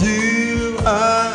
You are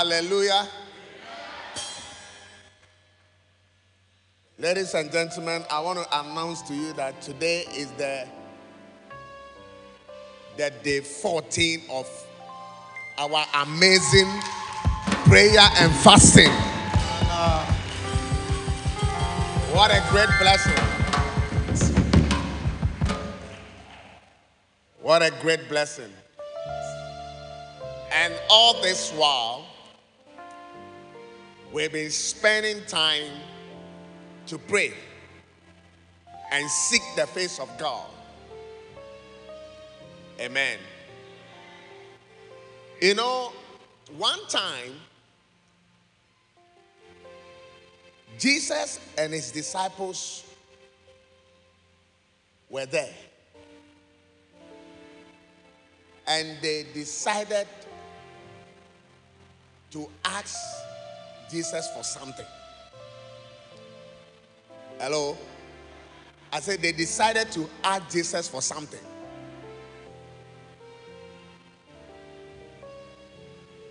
Hallelujah. Ladies and gentlemen, I want to announce to you that today is the, the day 14 of our amazing prayer and fasting. Uh, what a great blessing. What a great blessing. And all this while, we've been spending time to pray and seek the face of God. Amen. You know, one time, Jesus and his disciples were there. And they decided to ask Jesus for something. Hello? I said they decided to ask Jesus for something.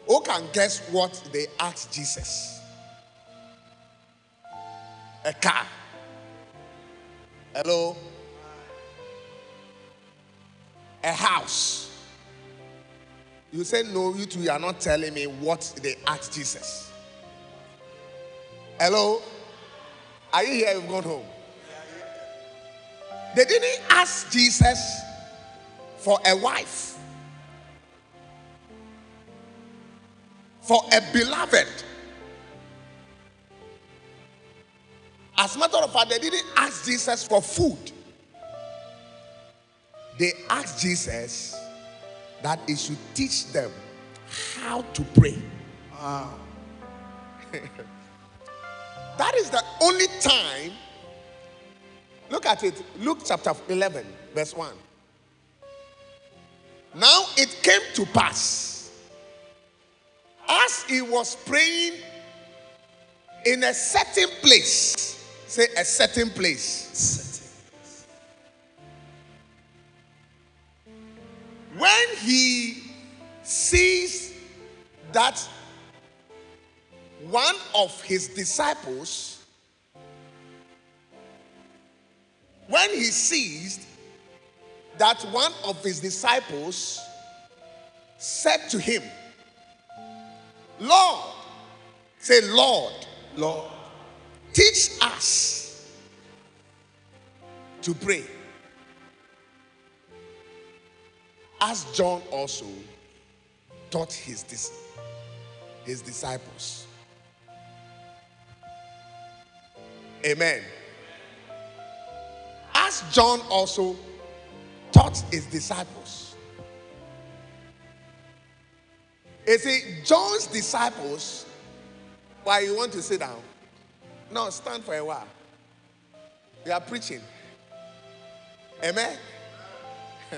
Who can guess what they asked Jesus? A car. Hello? A house. You say, No, you two, you are not telling me what they asked Jesus. Hello? Are you here? You've gone home. They didn't ask Jesus for a wife, for a beloved. As a matter of fact, they didn't ask Jesus for food. They asked Jesus that he should teach them how to pray. that is the only time Look at it. Luke chapter 11, verse 1. Now it came to pass as he was praying in a certain place. Say a certain place. When he sees that one of his disciples, when he sees that one of his disciples said to him, Lord, say, Lord, Lord, teach us to pray. As John also taught his, his disciples. Amen. As John also taught his disciples. You see, John's disciples, why you want to sit down? No, stand for a while. We are preaching. Amen.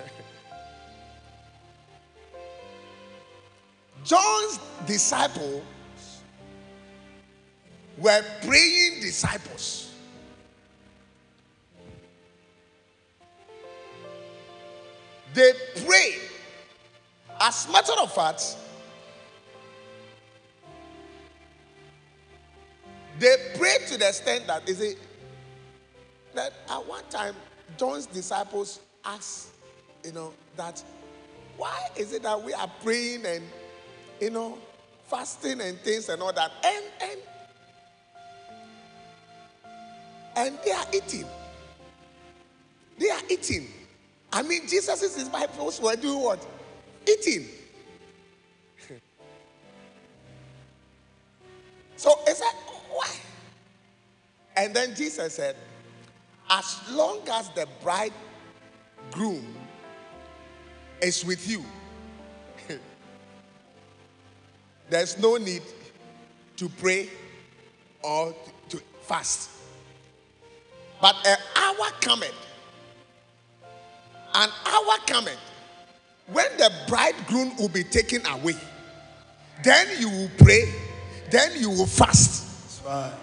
John's disciples were praying disciples. They pray. As a matter of fact, they pray to the extent that is it that at one time John's disciples asked, you know, that why is it that we are praying and you know fasting and things and all that and and and they are eating. They are eating. I mean, Jesus' disciples were doing what? Eating. so it's like, why? And then Jesus said, as long as the bridegroom is with you, there's no need to pray or to fast. But an hour cometh, an hour cometh when the bridegroom will be taken away. Then you will pray, then you will fast. that's right.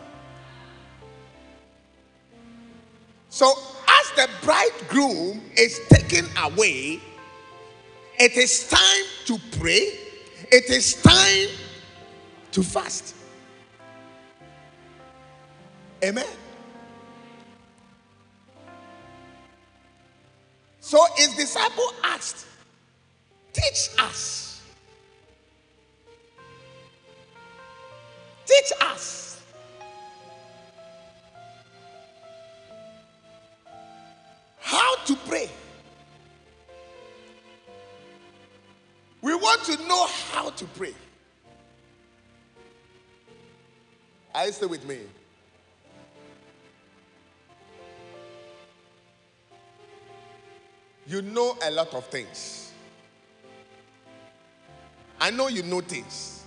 So, as the bridegroom is taken away, it is time to pray, it is time to fast. Amen. So his disciple asked, Teach us. Teach us. How to pray. We want to know how to pray. Are you still with me? You know a lot of things. I know you know things.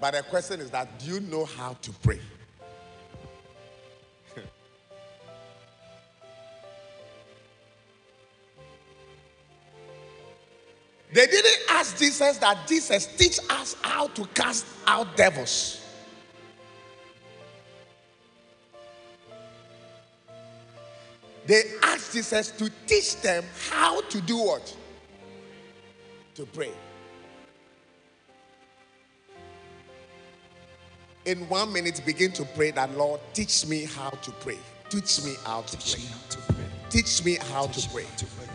But the question is that do you know how to pray? They didn't ask Jesus that Jesus teach us how to cast out devils. They asked Jesus to teach them how to do what? To pray. In one minute, begin to pray that Lord, teach me how to pray. Teach me how to Teach pray. me how to pray. Teach me how to Teach pray. how to pray.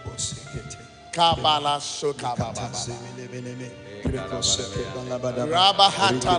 Kadadoboseke. Kabbalah Shokababa. Katasemelebeleme. Rekoseke balabadaba. Rabahata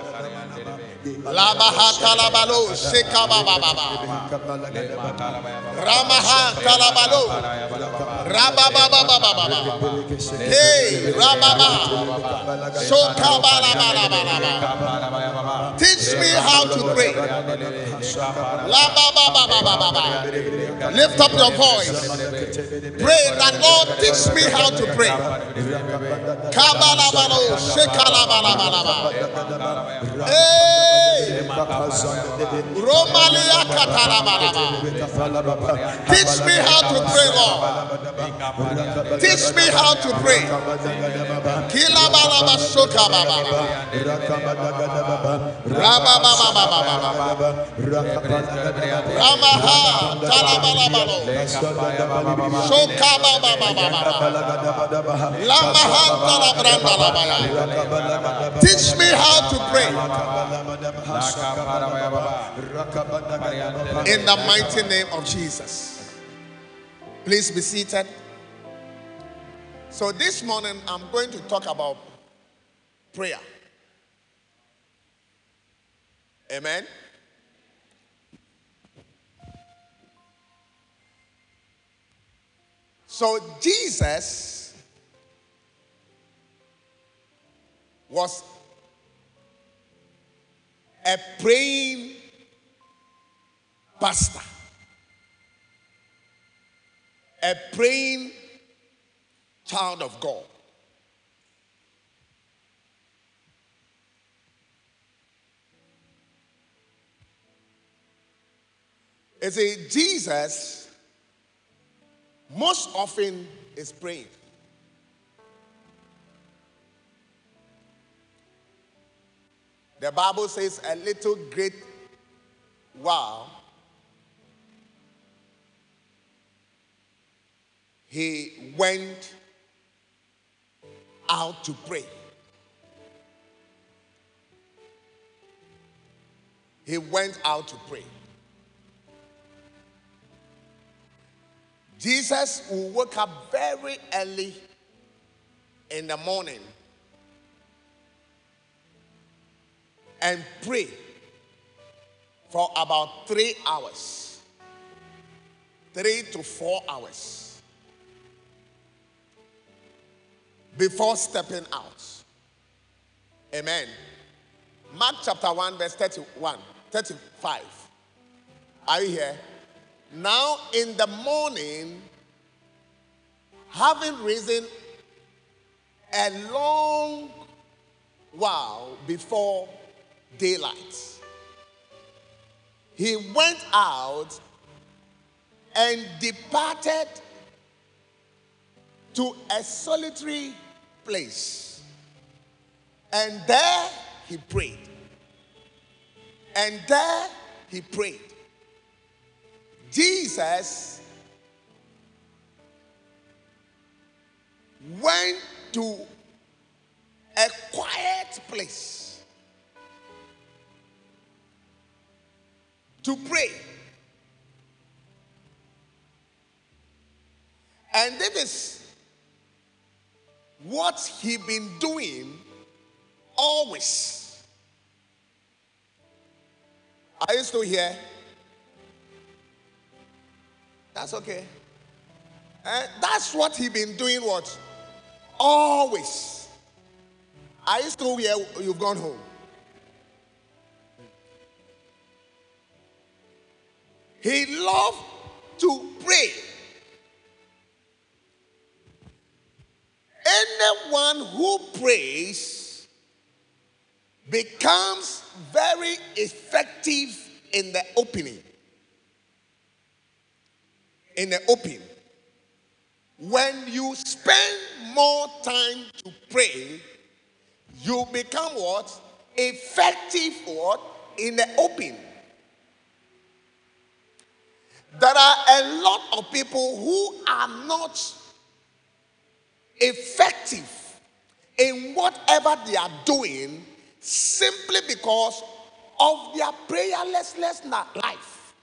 Labaha talabalo shekabababa. Ramaha talabalo. Rababababababa. Hey, rababa. Shokabalabalaba. Teach me how to pray. Lift up your voice. Pray that Lord teach me how to pray. Hey. Teach me how to pray, Lord. Teach me how to pray. Teach me how to pray. In the mighty name of Jesus. Please be seated. So, this morning I'm going to talk about prayer. Amen. So, Jesus was a praying pastor, a praying child of God. You see, Jesus most often is praying. The Bible says a little great while he went out to pray. He went out to pray. Jesus will wake up very early in the morning and pray for about three hours, three to four hours before stepping out. Amen. Mark chapter 1, verse 31, 35. Are you here? Now in the morning, having risen a long while before daylight, he went out and departed to a solitary place. And there he prayed. And there he prayed. Jesus went to a quiet place to pray. And this is what he been doing always. Are you still here? That's okay. And that's what he been doing what? Always. Are you still here? You've gone home. He loved to pray. Anyone who prays becomes very effective in the opening. In the open. When you spend more time to pray, you become what? Effective what? In the open. There are a lot of people who are not effective in whatever they are doing simply because of their prayerlessness life.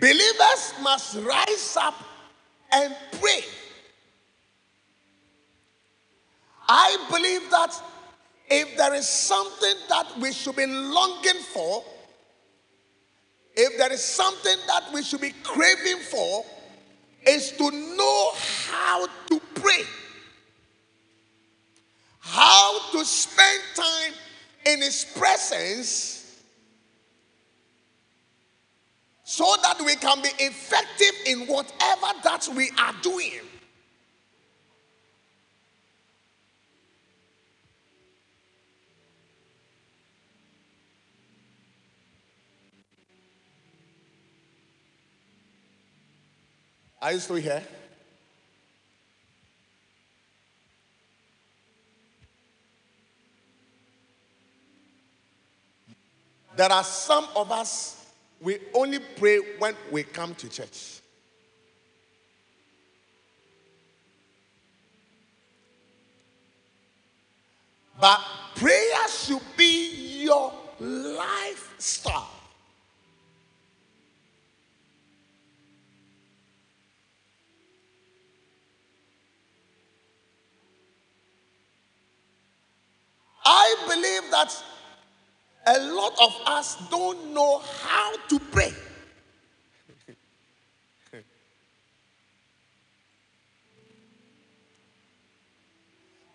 Believers must rise up and pray. I believe that if there is something that we should be longing for, if there is something that we should be craving for, is to know how to pray, how to spend time in His presence so that we can be effective in whatever that we are doing. Are you still here? ¿eh? There are some of us, we only pray when we come to church. But prayer should be your lifestyle. I believe that a lot of us don't know how to pray.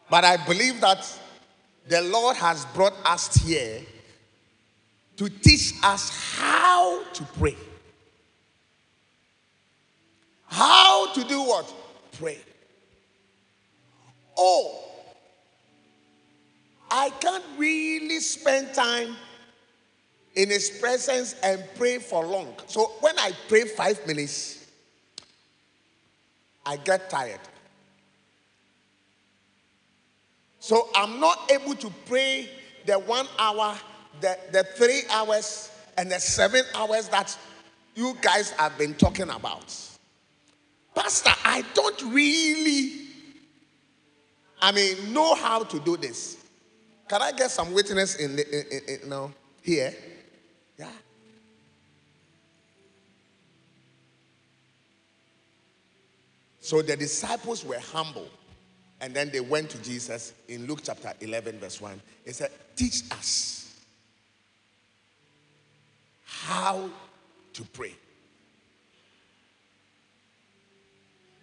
but I believe that the Lord has brought us here to teach us how to pray. How to do what? Pray. Oh, I can't really spend time in His presence and pray for long. So when I pray five minutes, I get tired. So I'm not able to pray the one hour, the, the three hours, and the seven hours that you guys have been talking about. Pastor, I don't really, I mean, know how to do this. Can I get some witness in, the, in, in, in now here? Yeah. So the disciples were humble. And then they went to Jesus in Luke chapter 11, verse 1. He said, Teach us how to pray.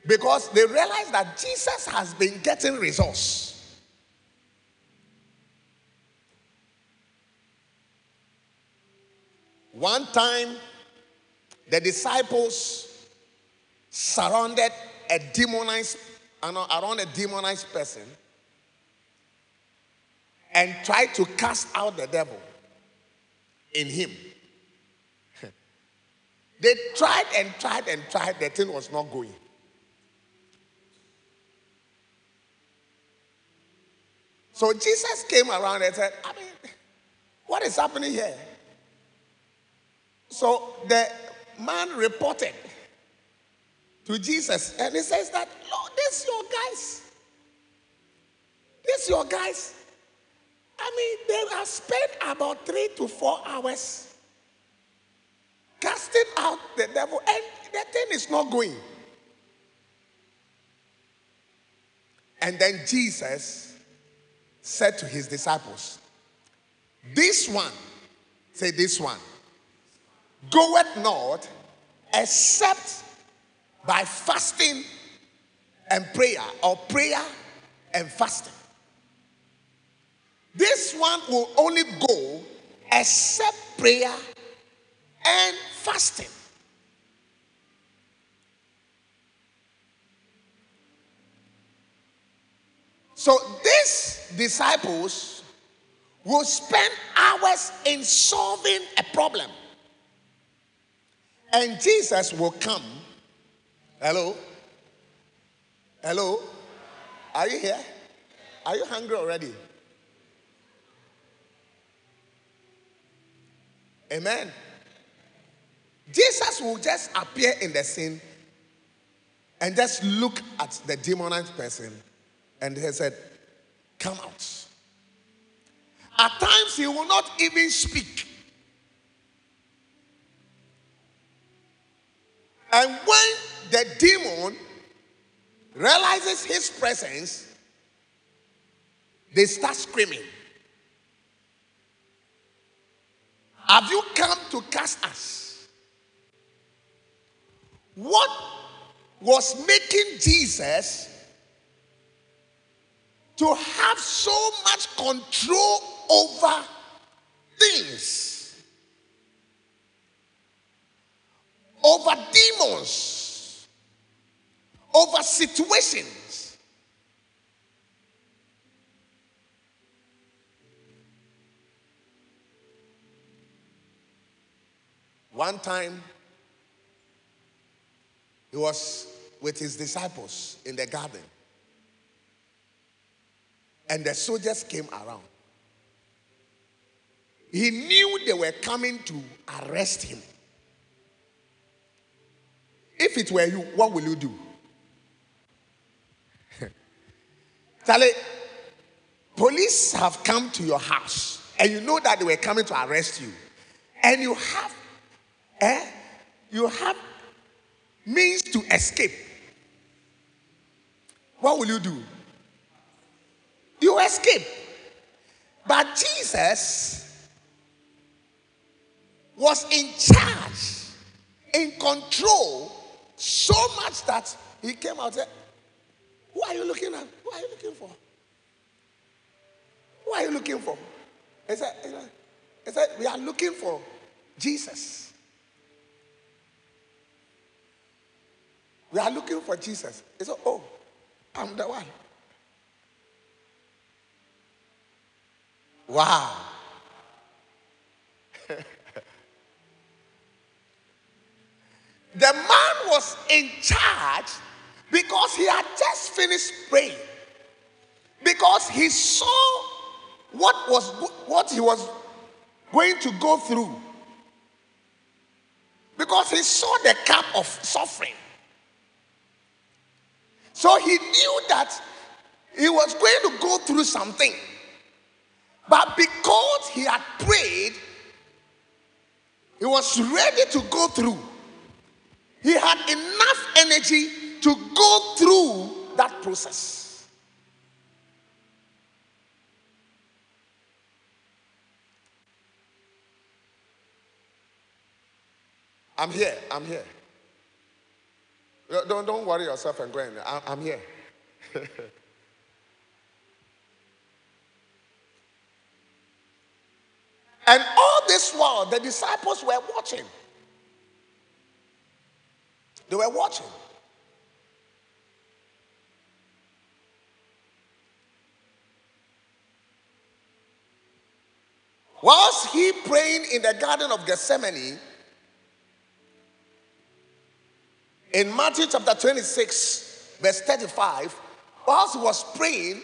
Because they realized that Jesus has been getting results. One time, the disciples surrounded a demonized, around a demonized person and tried to cast out the devil in him. they tried and tried and tried, the thing was not going. So Jesus came around and said, I mean, what is happening here? So the man reported to Jesus, and he says that, Lord, this your guys. This your guys. I mean, they have spent about three to four hours casting out the devil, and the thing is not going. And then Jesus said to his disciples, This one, say this one, goeth not except by fasting and prayer, or prayer and fasting. This one will only go except prayer and fasting. So these disciples will spend hours in solving a problem. And Jesus will come. Hello? Hello? Are you here? Are you hungry already? Amen. Jesus will just appear in the scene and just look at the demonized person and he said, Come out. At times, he will not even speak. And when the demon realizes his presence, they start screaming. Have you come to cast us? What was making Jesus to have so much control over things, over demons, over situations? One time, he was with his disciples in the garden, and the soldiers came around. He knew they were coming to arrest him. If it were you, what will you do? Charlie, police have come to your house and you know that they were coming to arrest you. And you have, eh? You have means to escape. What will you do? You escape. But Jesus was in charge, in control, so much that he came out and said, Who are you looking at? Who are you looking for? Who are you looking for? He said, he said, We are looking for Jesus. We are looking for Jesus. He said, Oh, I'm the one. Wow. The man was in charge because he had just finished praying. Because he saw what was what he was going to go through. Because he saw the cup of suffering. So he knew that he was going to go through something. But because he had prayed, he was ready to go through. He had enough energy to go through that process. I'm here. I'm here. Don't, don't worry yourself and go in. I'm, I'm here. and all this while, the disciples were watching. They were watching. Whilst he praying in the Garden of Gethsemane, in Matthew chapter 26, verse 35, whilst he was praying,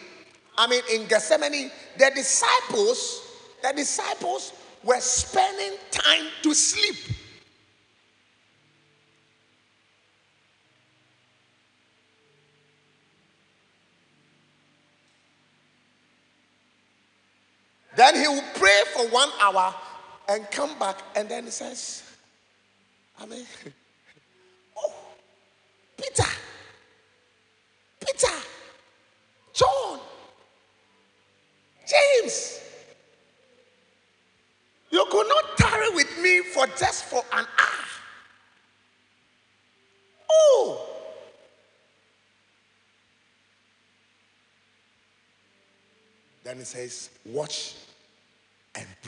I mean in Gethsemane, the disciples, the disciples were spending time to sleep. Then he will pray for one hour and come back, and then he says, I mean, oh, Peter, Peter, John, James, you could not tarry with me for just for an hour. Oh, then he says, Watch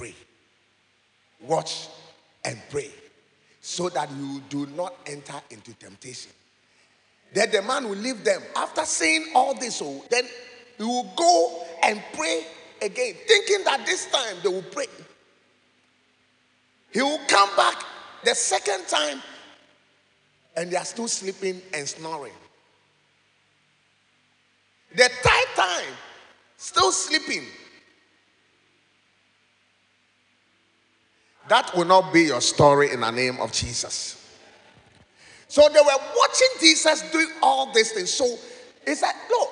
pray. Watch and pray so that you do not enter into temptation. Then the man will leave them. After saying all this, oh, then he will go and pray again, thinking that this time they will pray. He will come back the second time and they are still sleeping and snoring. The third time, still sleeping. That will not be your story in the name of Jesus. So they were watching Jesus doing all these things. So he said, Look,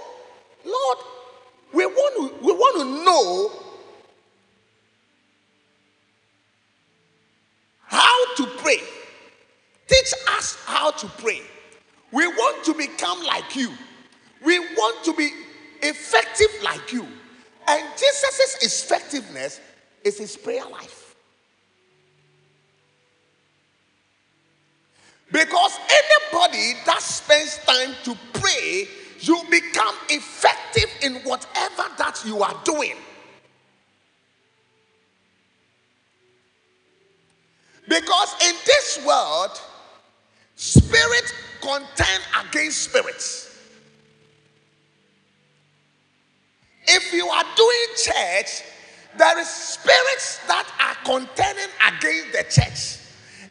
Lord, we want to, we want to know how to pray. Teach us how to pray. We want to become like you. We want to be effective like you. And Jesus' effectiveness is his prayer life. Because anybody that spends time to pray, you become effective in whatever that you are doing. Because in this world, spirit contend against spirits. If you are doing church, there is spirits that are contending against the church.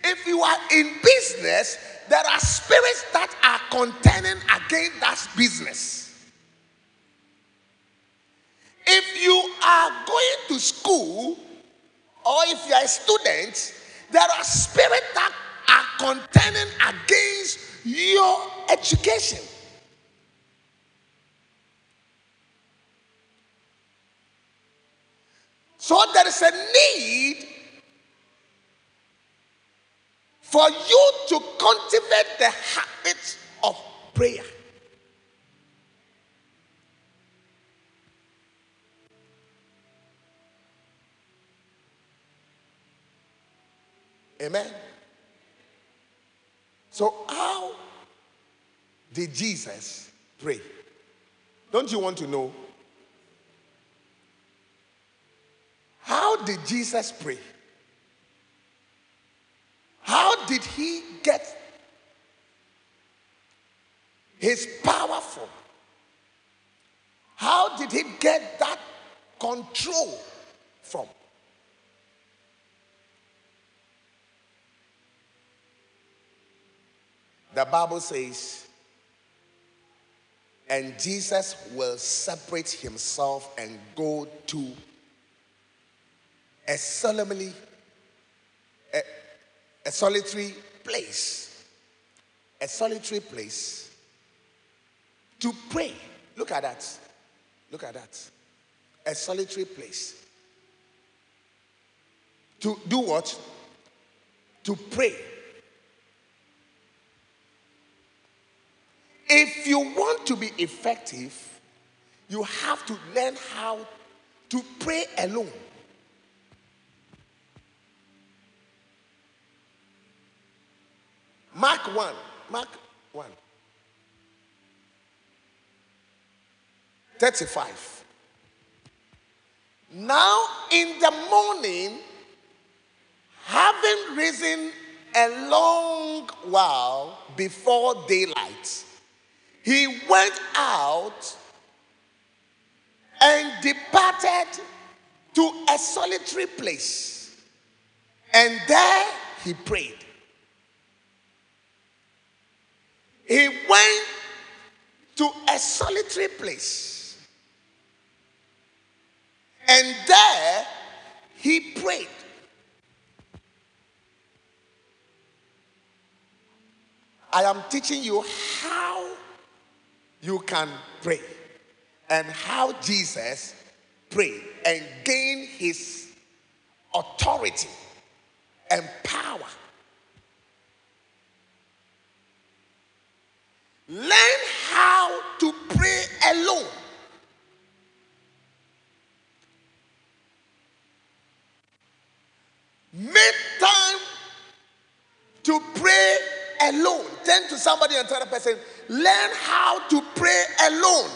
If you are in business, there are spirits that are contending against that business. If you are going to school or if you are a student, there are spirits that are contending against your education. So there is a need for you to cultivate the habit of prayer. Amen. So, how did Jesus pray? Don't you want to know? How did Jesus pray? How did he get his power from? How did he get that control from? The Bible says, and Jesus will separate himself and go to a solemnly, a, a solitary place, a solitary place to pray. Look at that. Look at that. A solitary place. To do what? To pray. If you want to be effective, you have to learn how to pray alone. Mark 1. Mark 1. 35. Now in the morning, having risen a long while before daylight, he went out and departed to a solitary place. And there he prayed. He went to a solitary place. And there he prayed. I am teaching you how you can pray and how Jesus prayed and gained his authority and power. Learn how to pray alone. Make time to pray alone. Turn to somebody and tell the person, learn how to pray alone.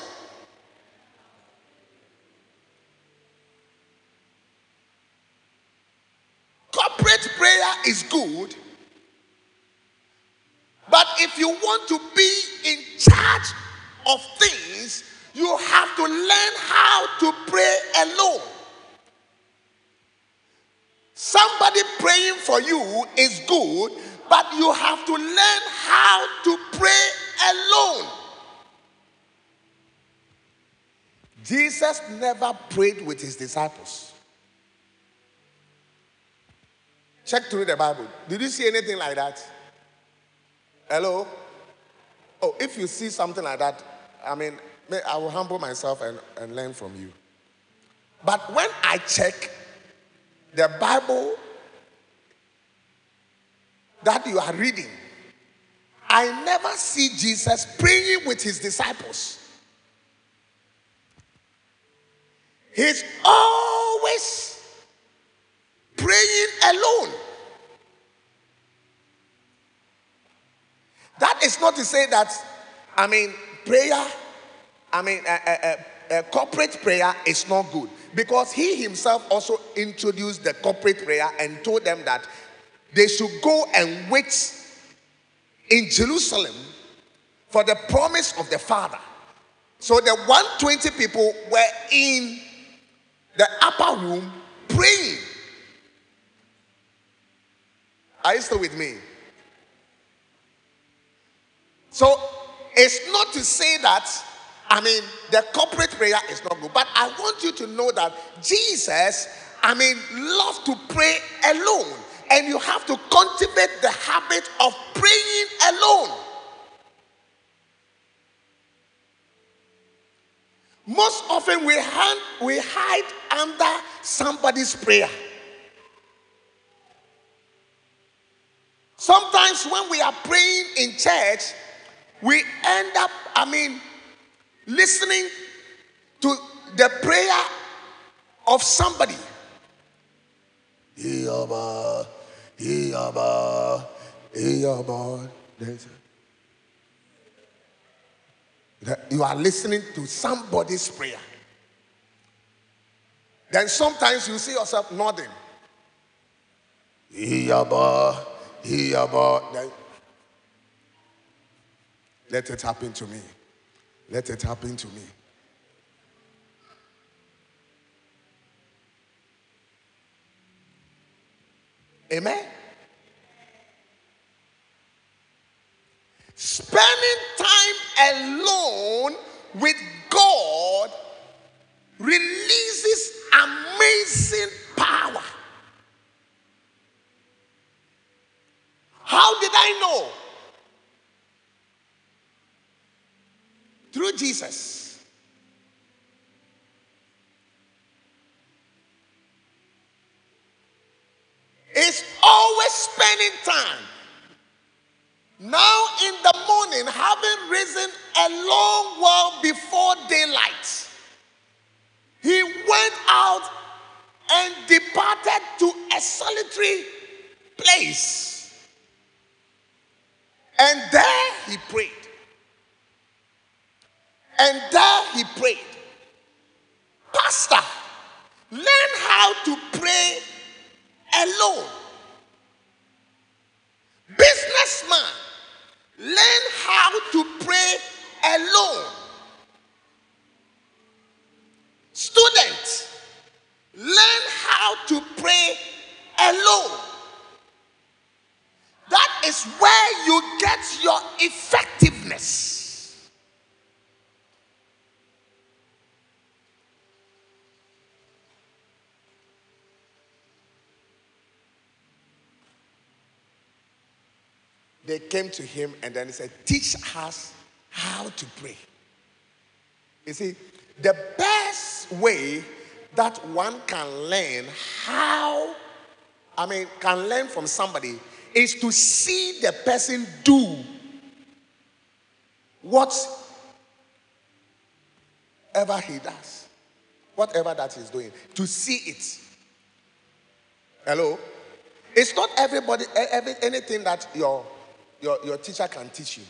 Corporate prayer is good, but if you want to be in charge of things, you have to learn how to pray alone. Somebody praying for you is good, but you have to learn how to pray alone. Jesus never prayed with his disciples. Check through the Bible. Did you see anything like that? Hello? Oh, if you see something like that, I mean, I will humble myself and, and learn from you. But when I check the Bible that you are reading, I never see Jesus praying with his disciples. He's always praying alone. That is not to say that, I mean, prayer, I mean, uh, uh, uh, corporate prayer is not good because he himself also introduced the corporate prayer and told them that they should go and wait in Jerusalem for the promise of the Father. So the 120 people were in the upper room praying. Are you still with me? So it's not to say that, I mean, the corporate prayer is not good, but I want you to know that Jesus, I mean, loved to pray alone. And you have to cultivate the habit of praying alone. Most often we, hand, we hide under somebody's prayer. Sometimes when we are praying in church, we end up, I mean, listening to the prayer of somebody. You are listening to somebody's prayer. Then sometimes you see yourself nodding. Let it happen to me. Let it happen to me. Amen. Spending time alone with God releases amazing power. How did I know? Through Jesus. It's always spending time. Now in the morning, having risen a long while before daylight, he went out and departed to a solitary place. And there he prayed. And there he prayed. Pastor, learn how to pray alone. Businessman, learn how to pray alone. Student, learn how to pray alone. That is where you get your effectiveness. They came to him and then he said, Teach us how to pray. You see, the best way that one can learn how, I mean, can learn from somebody is to see the person do whatever he does, whatever that he's doing, to see it. Hello? It's not everybody, every, anything that your your, your teacher can teach you.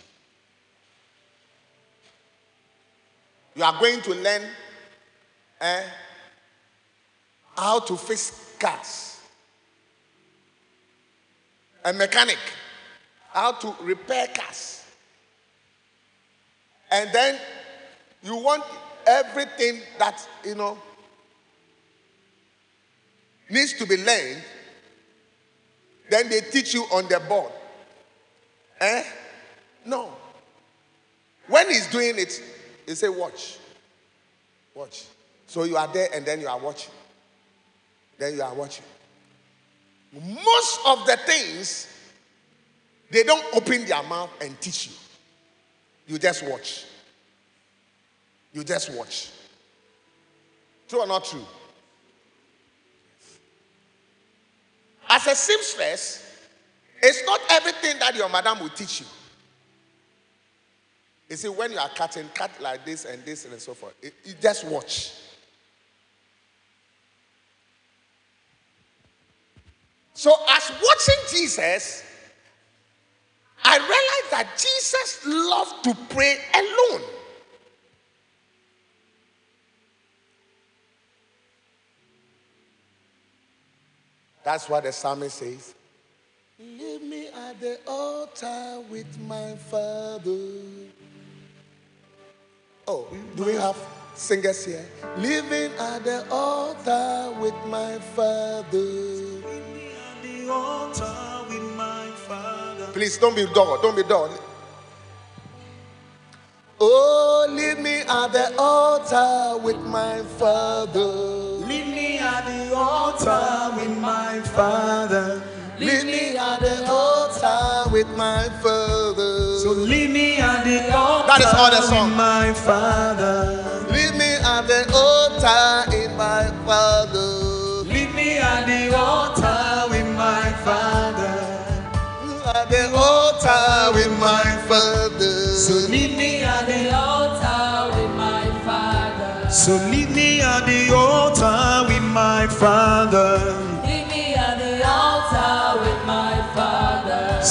You are going to learn eh, how to fix cars. A mechanic, how to repair cars. And then you want everything that, you know, needs to be learned. Then they teach you on the board. Eh? No. When he's doing it, he say, watch. Watch. So you are there and then you are watching. Then you are watching. Most of the things, they don't open their mouth and teach you. You just watch. You just watch. True or not true? As a seamstress, it's not everything that your madam will teach you. You see, when you are cutting, cut like this and this and so forth. It, it just watch. So, as watching Jesus, I realized that Jesus loved to pray alone. That's what the psalmist says. Leave me at the altar with my father. Oh, do we have singers here? Living at the altar with my father. the altar with my father. Please don't be dull. Don't be dull. Oh, leave me at the altar with my father. Leave me at the altar with my father. Leave me at the altar with my father. So leave me at the altar That is all the song. with my father. Leave me at the altar in my father. Leave me at the altar with my father. At the altar with my father. So leave me at the the altar with my father. So leave me at the altar with my father.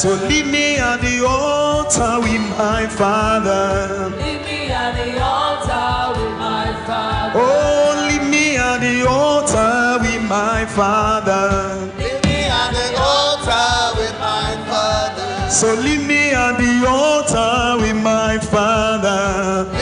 So leave me at the altar with my father. Leave me at the altar with my father. Oh, leave me at the altar with my father. Leave me at the altar with my father. So leave me at the altar with my father.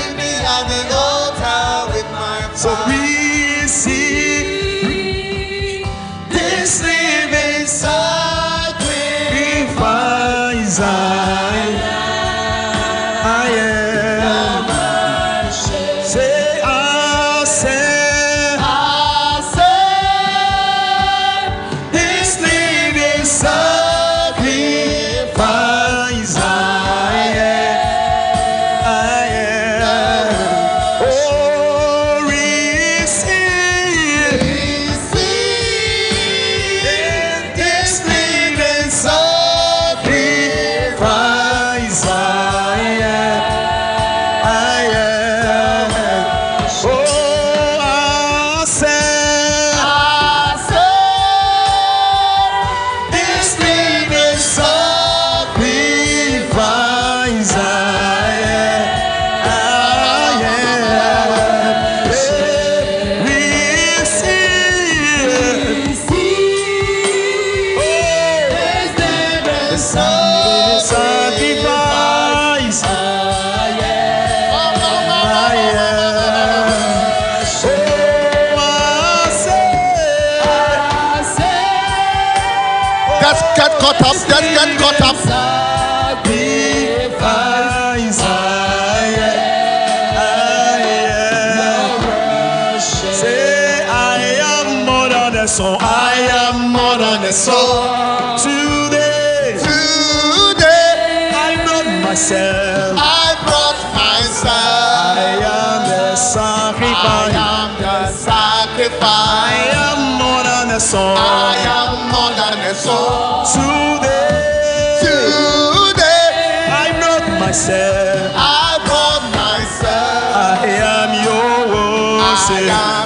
Sacrifice. am the I am more than a song. I am more than a soul. Today, Today I brought myself. I brought myself. I am your I worship.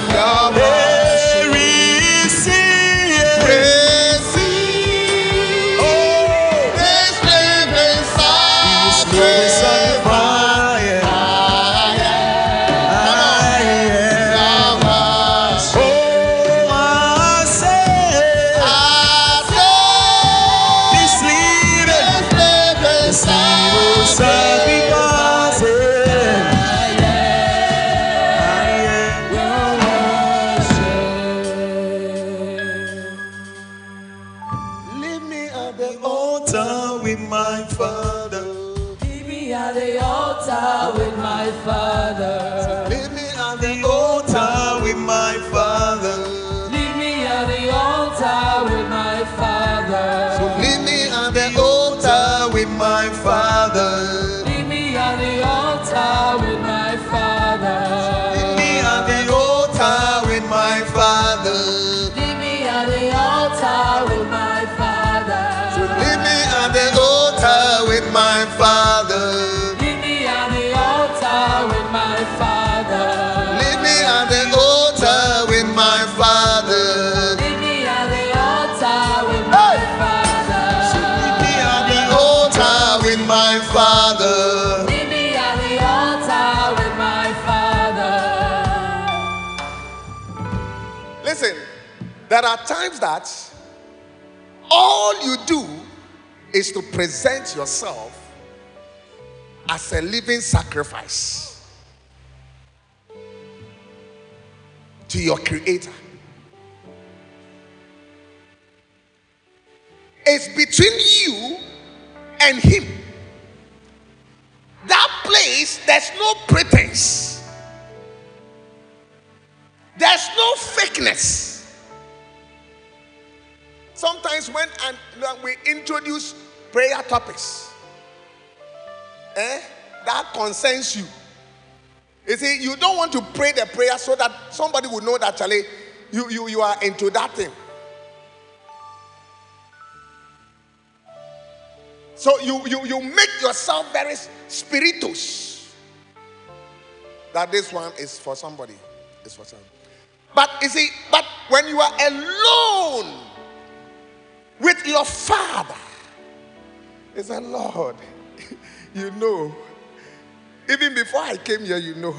There are times that all you do is to present yourself as a living sacrifice to your Creator. It's between you and Him. That place, there's no pretense, there's no fakeness. Sometimes when, and, we introduce prayer topics, eh, that concerns you. You see, you don't want to pray the prayer so that somebody will know that, Charlie, you, you, you are into that thing. So you, you, you make yourself very spiritus. That this one is for somebody. It's for somebody. But you see, but when you are alone with your father, it's a Lord. you know. Even before I came here, you know.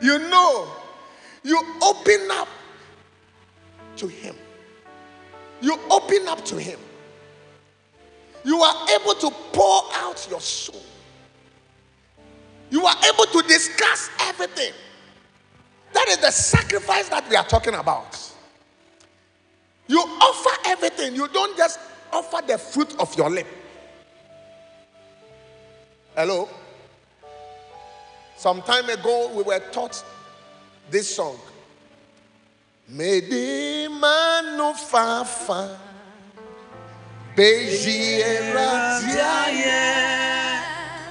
You know. You open up to him. You open up to him you are able to pour out your soul. You are able to discuss everything. That is the sacrifice that we are talking about. You offer everything, you don't just offer the fruit of your lip. Hello? Some time ago, we were taught this song. Fafa.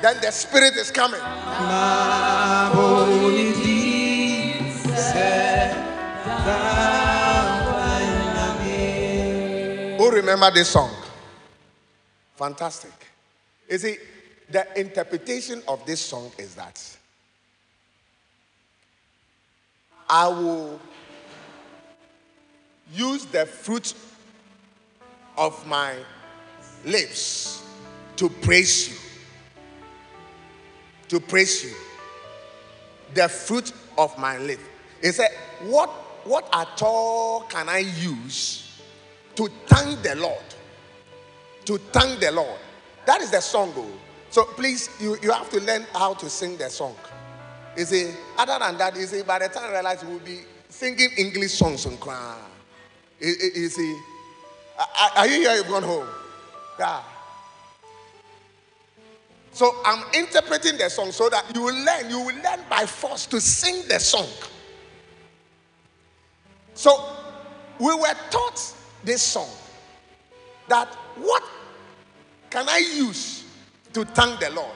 Then the spirit is coming. Remember this song? Fantastic. You see, the interpretation of this song is that I will use the fruit of my lips to praise you. To praise you. The fruit of my lips. He said, What, what at all can I use to thank the Lord? To thank the Lord. That is the song. Oh. So please, you, you have to learn how to sing the song. You see, other than that, you see, by the time I realize we'll be singing English songs and cry. You, you see, are you here? You've gone home. Yeah. So I'm interpreting the song so that you will learn. You will learn by force to sing the song. So we were taught this song that what can I use to thank the Lord?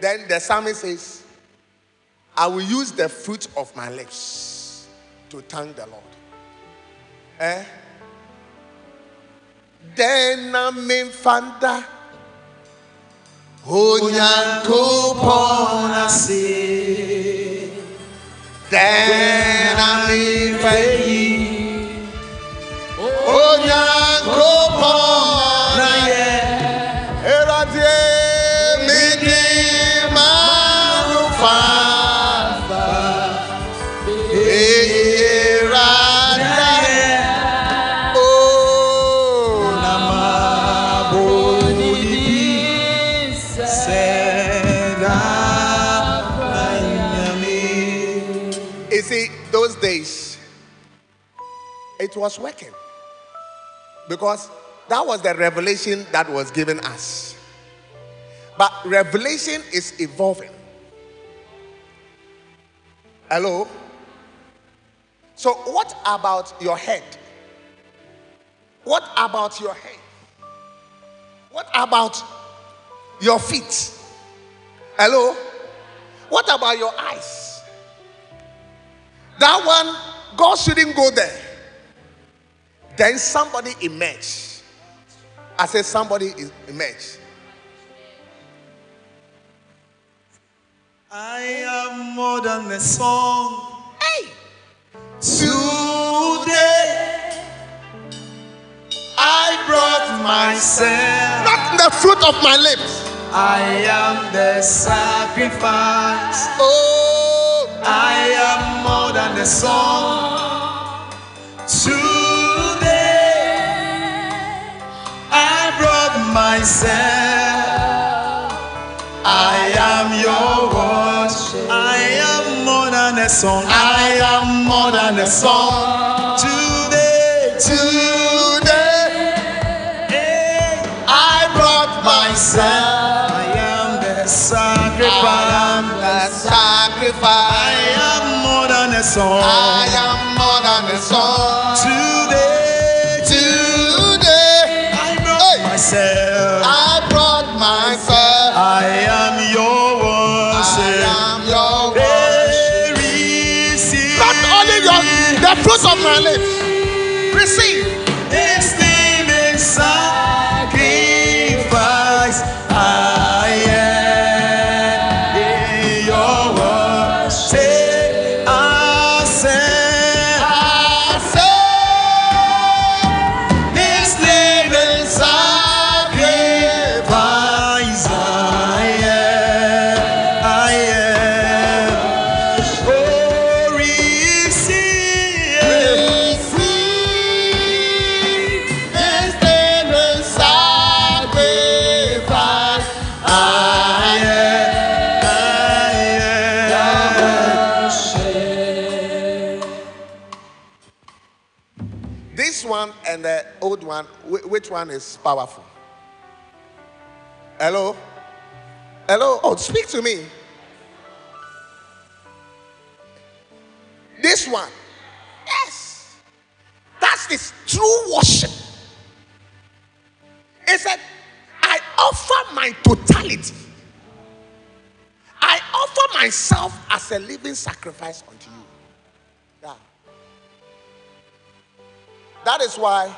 Then the psalmist says, I will use the fruit of my lips to thank the Lord. Eh? Then I'm dena memfanda onyankopɔn ase dena it was working. Because that was the revelation that was given us. But revelation is evolving. Hello? So, what about your head? What about your head? What about your feet? Hello? What about your eyes? That one, God shouldn't go there. Then somebody emerge. I said somebody is emerge. I am more than a song. Hey! Today, I brought myself. Not the fruit of my lips. I am the sacrifice. Oh, I am more than a song. Today, myself. I am your worship. I am more than a song. I am more than a song. Today, today, hey, I brought myself. I am the sacrifice. the sacrifice. I am more than a song. Old one, wh- which one is powerful? Hello? Hello? Oh, speak to me. This one. Yes. That's this true worship. It said, I offer my totality. I offer myself as a living sacrifice unto you. Yeah. That is why,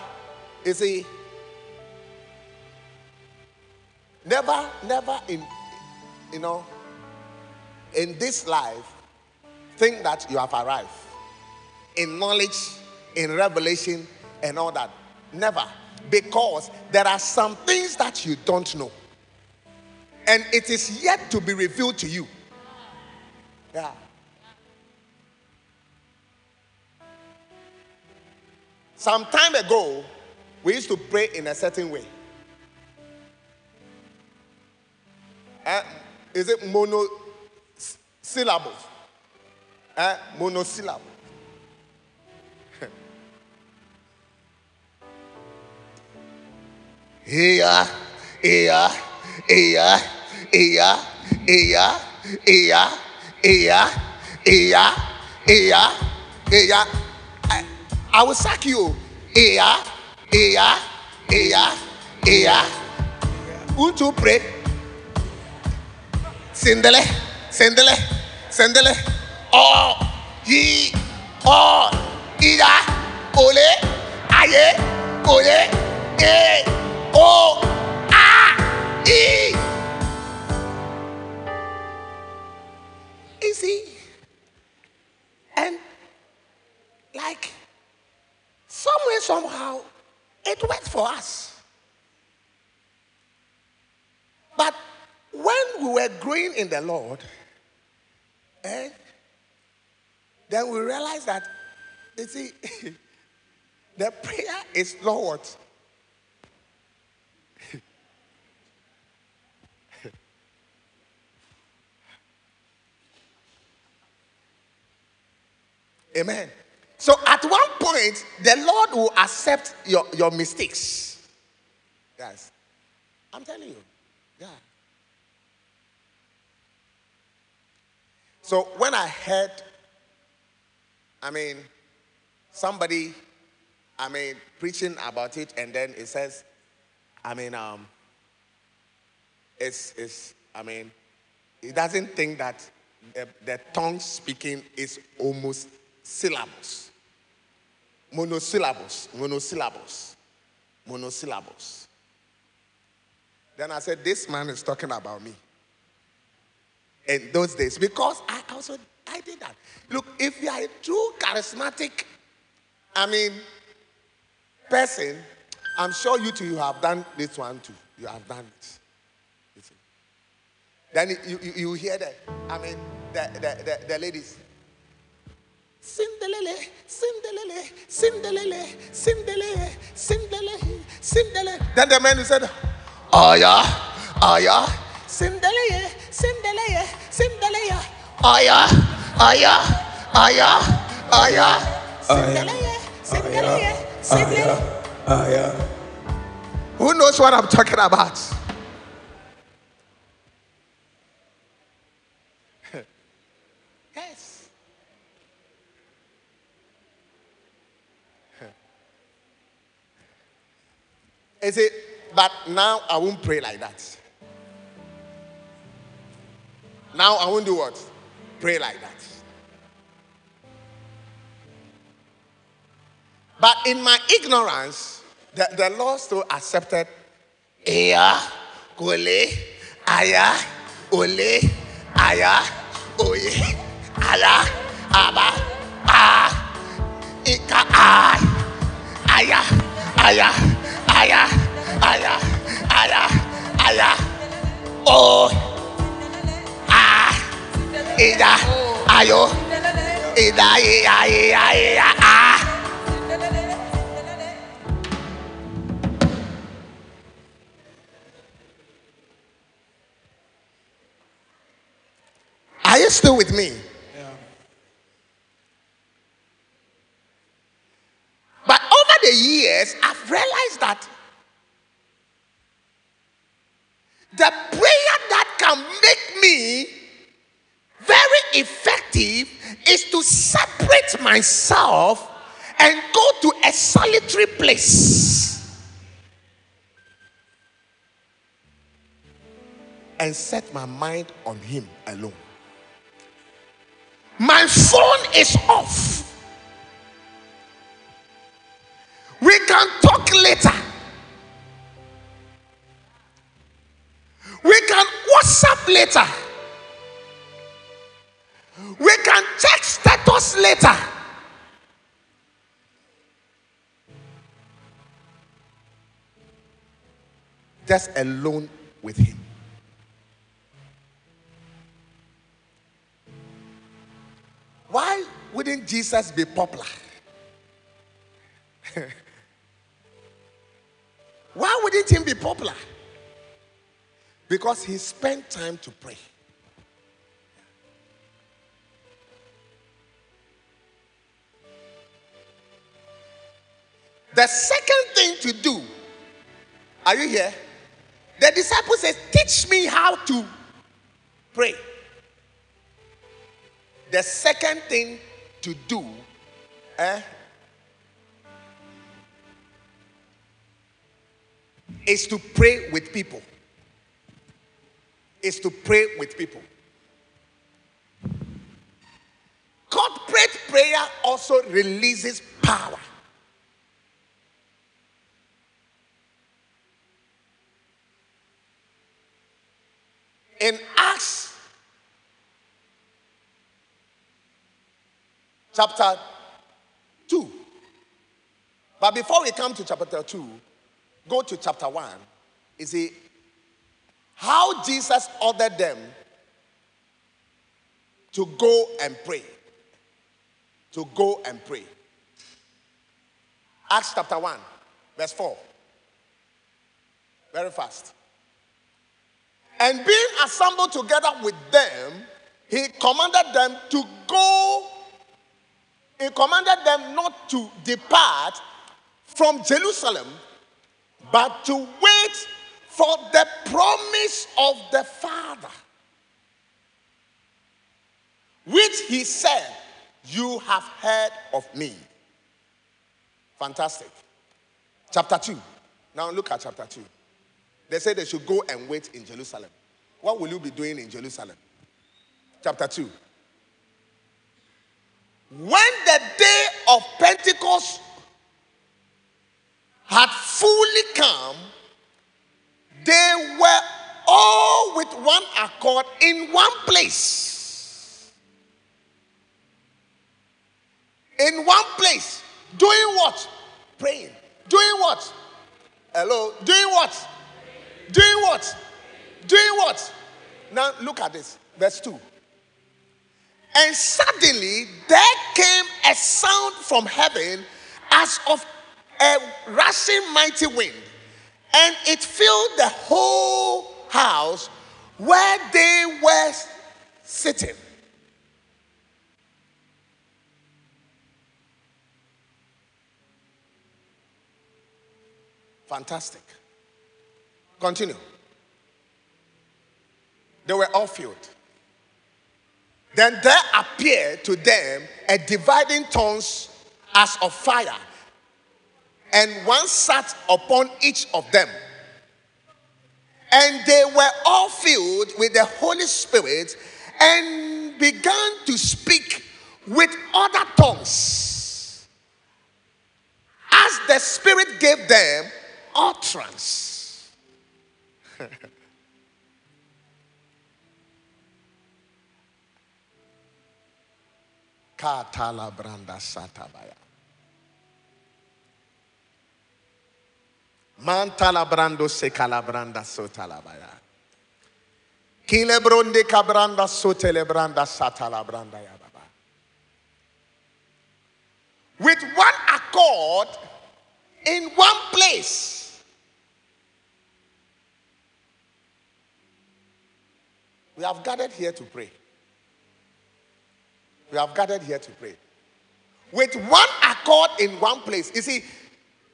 you see, never, never in, you know, in this life, think that you have arrived in knowledge, in revelation, and all that. Never. Because there are some things that you don't know. And it is yet to be revealed to you. Yeah. Some time ago, we used to pray in a certain way. Eh, is it monosyllable? Eh, monosyllable. Iya, iya, iya, iya, iya, iya, iya, iya, iya, iya. I, I will sack you. Iya, Eya, Eya, Eya. Won't you pray? Sendele, Sendele, Sendele. Oh, ye, oh, Ida, Ole, Aye, Ole, E, O, A, E. Easy. And like somewhere, somehow, it worked for us. But when we were growing in the Lord, eh, then we realized that, you see, the prayer is what? Amen. So at one point, the Lord will accept your, your mistakes. Yes. I'm telling you. Yeah. So when I heard, I mean, somebody, I mean, preaching about it, and then it says, I mean, um, it's, it's, I mean, he doesn't think that the, the tongue speaking is almost syllables, monosyllables, monosyllables, monosyllables. Then I said, This man is talking about me in those days because I also I did that. Look, if you are a true charismatic, I mean, person, I'm sure you too you have done this one too. You have done it. Then you, you, you hear the, I mean, the, the, the, the ladies. Sindelele, sindelele, sindelele, sindelele, sindelele, sindelele. Then the man who said, Aya, aya. oh yeah. Sindelele, sindelele, sindelele. Aya, aya, oh yeah, oh yeah. Sindelele, sindelele, sindelele. Oh. Who knows what I'm talking about? Is it? But now I won't pray like that. Now I won't do what? Pray like that. But in my ignorance, the, the Lord still accepted Aya, Gole, Aya, Ole, Aya, Oye, Aya, Aba, Ah, Ika, Ay, Aya, Aya, Aya, Aya, Aya, Aya, Oh, Ah, Ida, Ayo, Ida, Iya, Iya, Iya, Ah. Are you still with me? But over the years, I've realized that the prayer that can make me very effective is to separate myself and go to a solitary place and set my mind on Him alone. My phone is off. We can talk later. We can WhatsApp later. We can check status later. Just alone with Him. Why wouldn't Jesus be popular? Why wouldn't Him be popular? Because he spent time to pray. The second thing to do, are you here? The disciple says, Teach me how to pray. The second thing to do eh, is to pray with people. Is to pray with people. Corporate prayer also releases power. In Acts chapter 2. But before we come to chapter 2, go to chapter 1. You see, how Jesus ordered them to go and pray. To go and pray. Acts chapter 1, verse 4. Very fast. And being assembled together with them, he commanded them to go he commanded them not to depart from Jerusalem, but to wait for the promise of the Father, which he said, You have heard of me. Fantastic. Chapter 2. Now look at chapter 2. They said they should go and wait in Jerusalem. What will you be doing in Jerusalem? Chapter 2. When the day of Pentecost had fully come, they were all with one accord in one place. In one place. Doing what? Praying. Doing what? Hello? Doing what? Doing what? Doing what? Now look at this. Verse 2. And suddenly there came a sound from heaven as of a rushing mighty wind, and it filled the whole house where they were sitting. Fantastic. Continue. They were all filled. Then there appeared to them a dividing tongues as of fire, and one sat upon each of them. And they were all filled with the Holy Spirit and began to speak with other tongues as the Spirit gave them utterance. Satabaya. Mantala brando se calabranda sotalabaya. Kilebronde cabranda sotelebranda satalabranda ya baba. With one accord in one place. We have gathered here to pray. We have gathered here to pray. With one accord in one place. You see,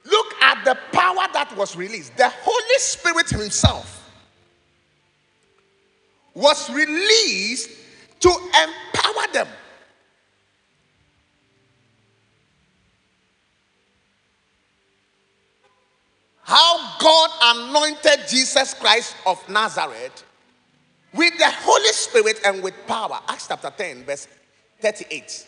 look at the power that was released. The Holy Spirit Himself was released to empower them. How God anointed Jesus Christ of Nazareth with the Holy Spirit and with power. Acts chapter 10, verse 38.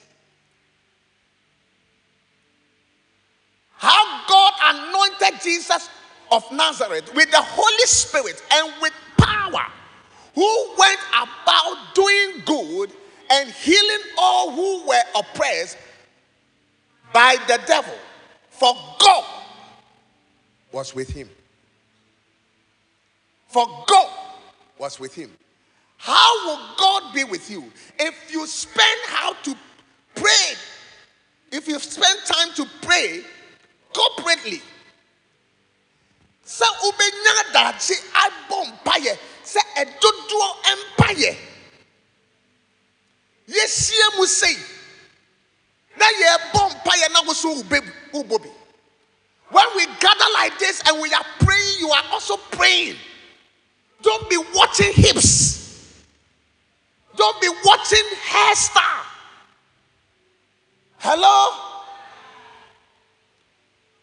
How God anointed Jesus of Nazareth with the Holy Spirit and with power, who went about doing good and healing all who were oppressed by the devil. For God was with him. For God was with him. How will God be with you if you spend how to pray? If you spend time to pray corporately. Sɛ wobɛnya daakye abɔ mpaeɛ sɛ ɛdodoɔ mpaeɛ yɛhyia mu sei na yɛbɔ mpaeɛ na wo so wobɔ when we gather like this and we are praying you are also praying don't be watching hips don't be watching hairstyle. Hello?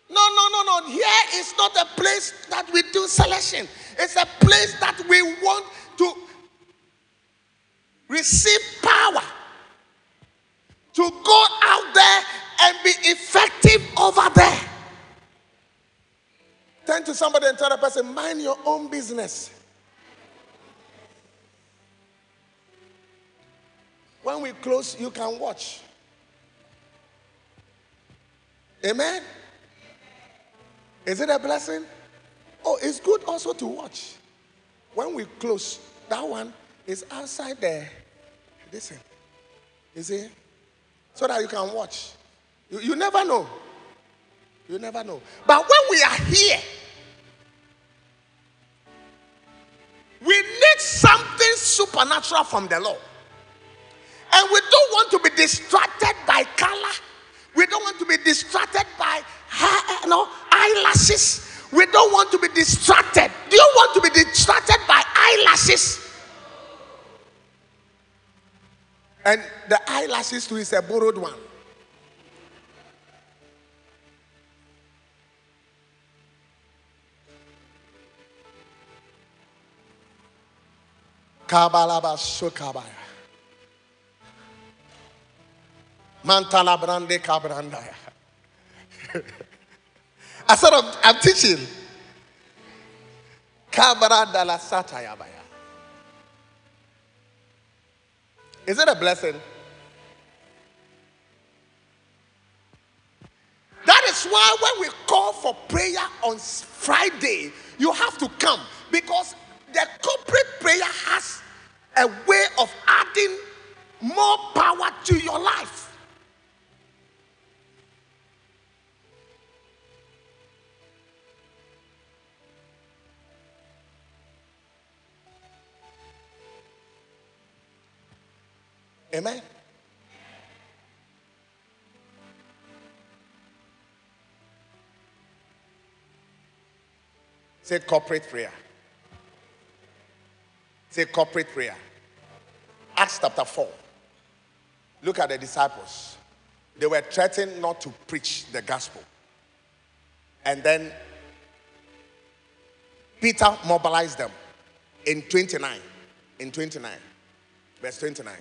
No, no, no, no. Here is not a place that we do selection. It's a place that we want to receive power to go out there and be effective over there. Turn to somebody and tell the person, mind your own business. When we close, you can watch. Amen. Is it a blessing? Oh, it's good also to watch. When we close, that one is outside there. Listen. You see? So that you can watch. You, you never know. You never know. But when we are here, we need something supernatural from the Lord. And we don't want to be distracted by color. We don't want to be distracted by you know, eyelashes. We don't want to be distracted. Do you want to be distracted by eyelashes? And the eyelashes too is a borrowed one. Mantala brande cabrandaya. I said, I'm, I'm teaching. Is it a blessing? That is why when we call for prayer on Friday, you have to come because the corporate prayer has a way of adding more power to your life. Amen. Say corporate prayer. Say corporate prayer. Acts chapter 4. Look at the disciples. They were threatened not to preach the gospel. And then Peter mobilized them in 29. In 29. Verse 29.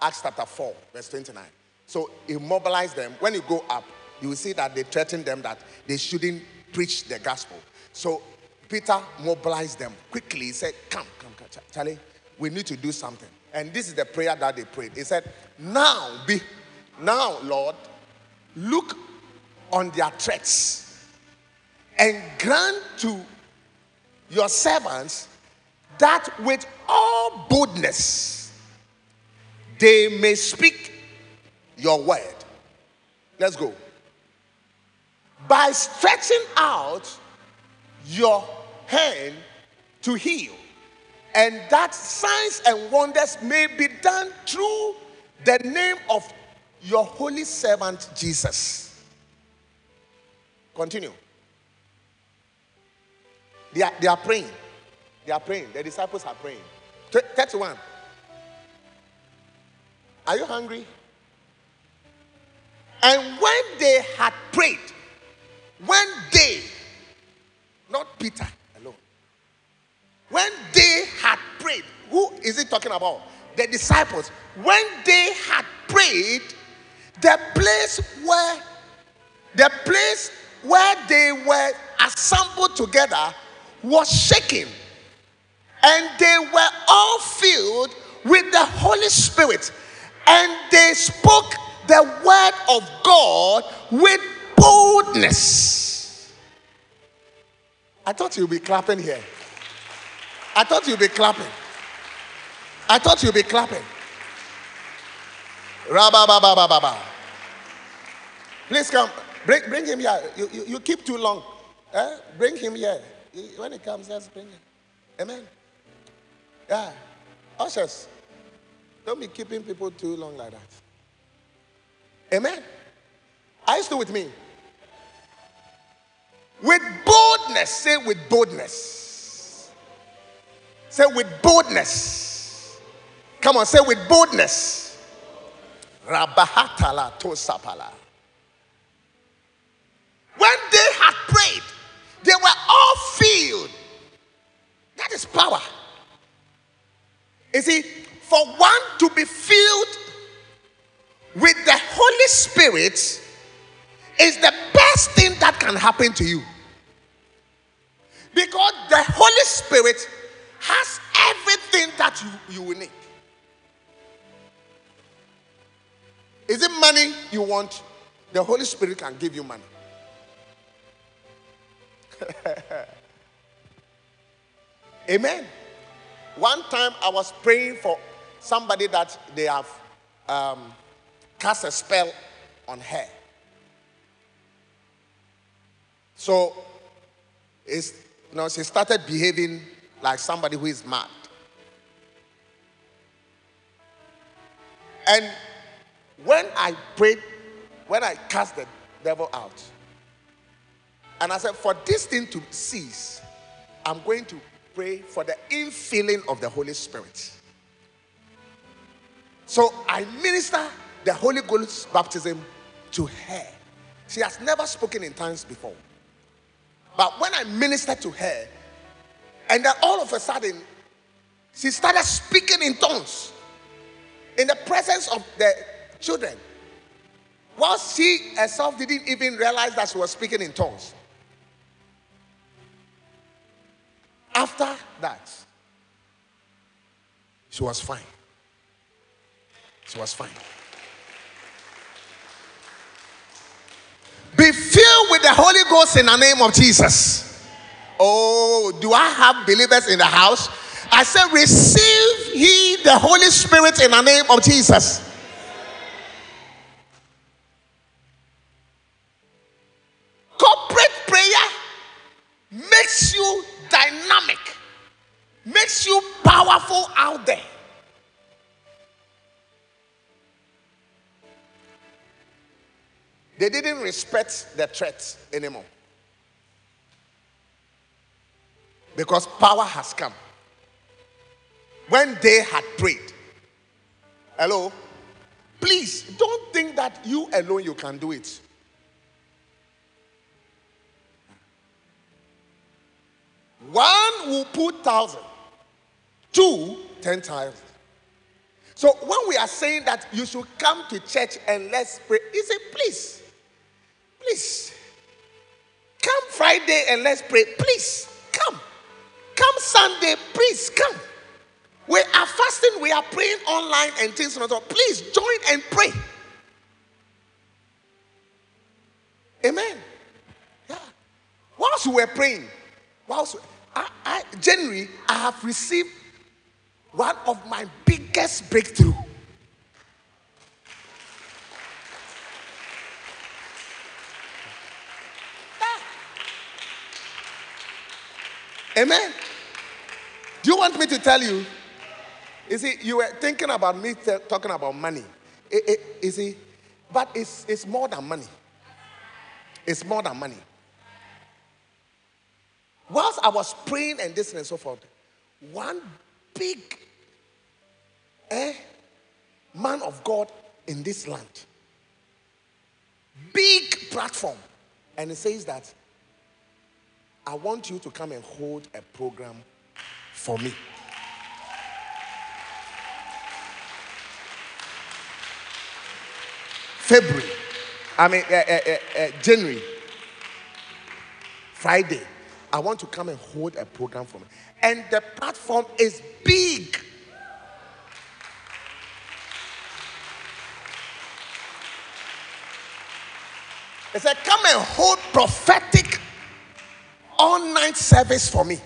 Acts chapter 4, verse 29. So he mobilized them. When you go up, you will see that they threatened them that they shouldn't preach the gospel. So Peter mobilized them quickly. He said, Come, come, come, Charlie, we need to do something. And this is the prayer that they prayed. He said, Now be, now, Lord, look on their threats and grant to your servants that with all boldness they may speak your word. Let's go. By stretching out your hand to heal, and that signs and wonders may be done through the name of your holy servant Jesus. Continue. They are, they are praying. They are praying. The disciples are praying. 31. Are you hungry? And when they had prayed, when they, not Peter alone, when they had prayed, who is it talking about? The disciples. When they had prayed, the place where the place where they were assembled together was shaking, and they were all filled with the Holy Spirit, and they spoke the word of God with boldness. I thought you'd be clapping here. I thought you'd be clapping. I thought you'd be clapping. Rabba Please come. Bring, bring him here. You, you, you keep too long. Eh? Bring him here. When he comes, just bring him. Amen. Yeah. Ushers, don't be keeping people too long like that. Amen. Are you still with me? With boldness. Say with boldness. Say with boldness. Come on, say with boldness. Rabahatala tosapala. When they had prayed, they were all filled. That is power. You see, for one to be filled with the Holy Spirit is the best thing that can happen to you. Because the Holy Spirit has everything that you, you will need. Is it money you want? The Holy Spirit can give you money. Amen. One time I was praying for somebody that they have um, cast a spell on her. So, it's, you know, she started behaving like somebody who is mad. And when I prayed, when I cast the devil out, and I said, for this thing to cease, I'm going to pray for the infilling of the Holy Spirit. So I minister the Holy Ghost baptism to her. She has never spoken in tongues before. But when I ministered to her, and then all of a sudden, she started speaking in tongues in the presence of the children. While she herself didn't even realize that she was speaking in tongues. After that, she was fine. She was fine. Be filled with the Holy Ghost in the name of Jesus. Oh, do I have believers in the house? I said, receive he the Holy Spirit in the name of Jesus. Corporate prayer makes you dynamic, makes you powerful out there. They didn't respect the threat anymore. Because power has come. When they had prayed, hello, please don't think that you alone you can do it. One will put thousand, two, ten thousand. So when we are saying that you should come to church and let's pray, he said, please, please, come Friday and let's pray. Please, come. Come Sunday, please come. We are fasting, we are praying online and things like that. Please join and pray. Amen. Yeah. Whilst we were praying, whilst I, I January, I have received one of my biggest breakthrough. Amen. Do you want me to tell you? You see, you were thinking about me t- talking about money. It, it, you see, but it's, it's more than money. It's more than money. Whilst I was praying and this and so forth, one big eh, man of God in this land, big platform, and he says that I want you to come and hold a program for me. February, I mean, uh, uh, uh, January, Friday, I want to come and hold a program for me. And the platform is big. He said, Come and hold prophetic service for me.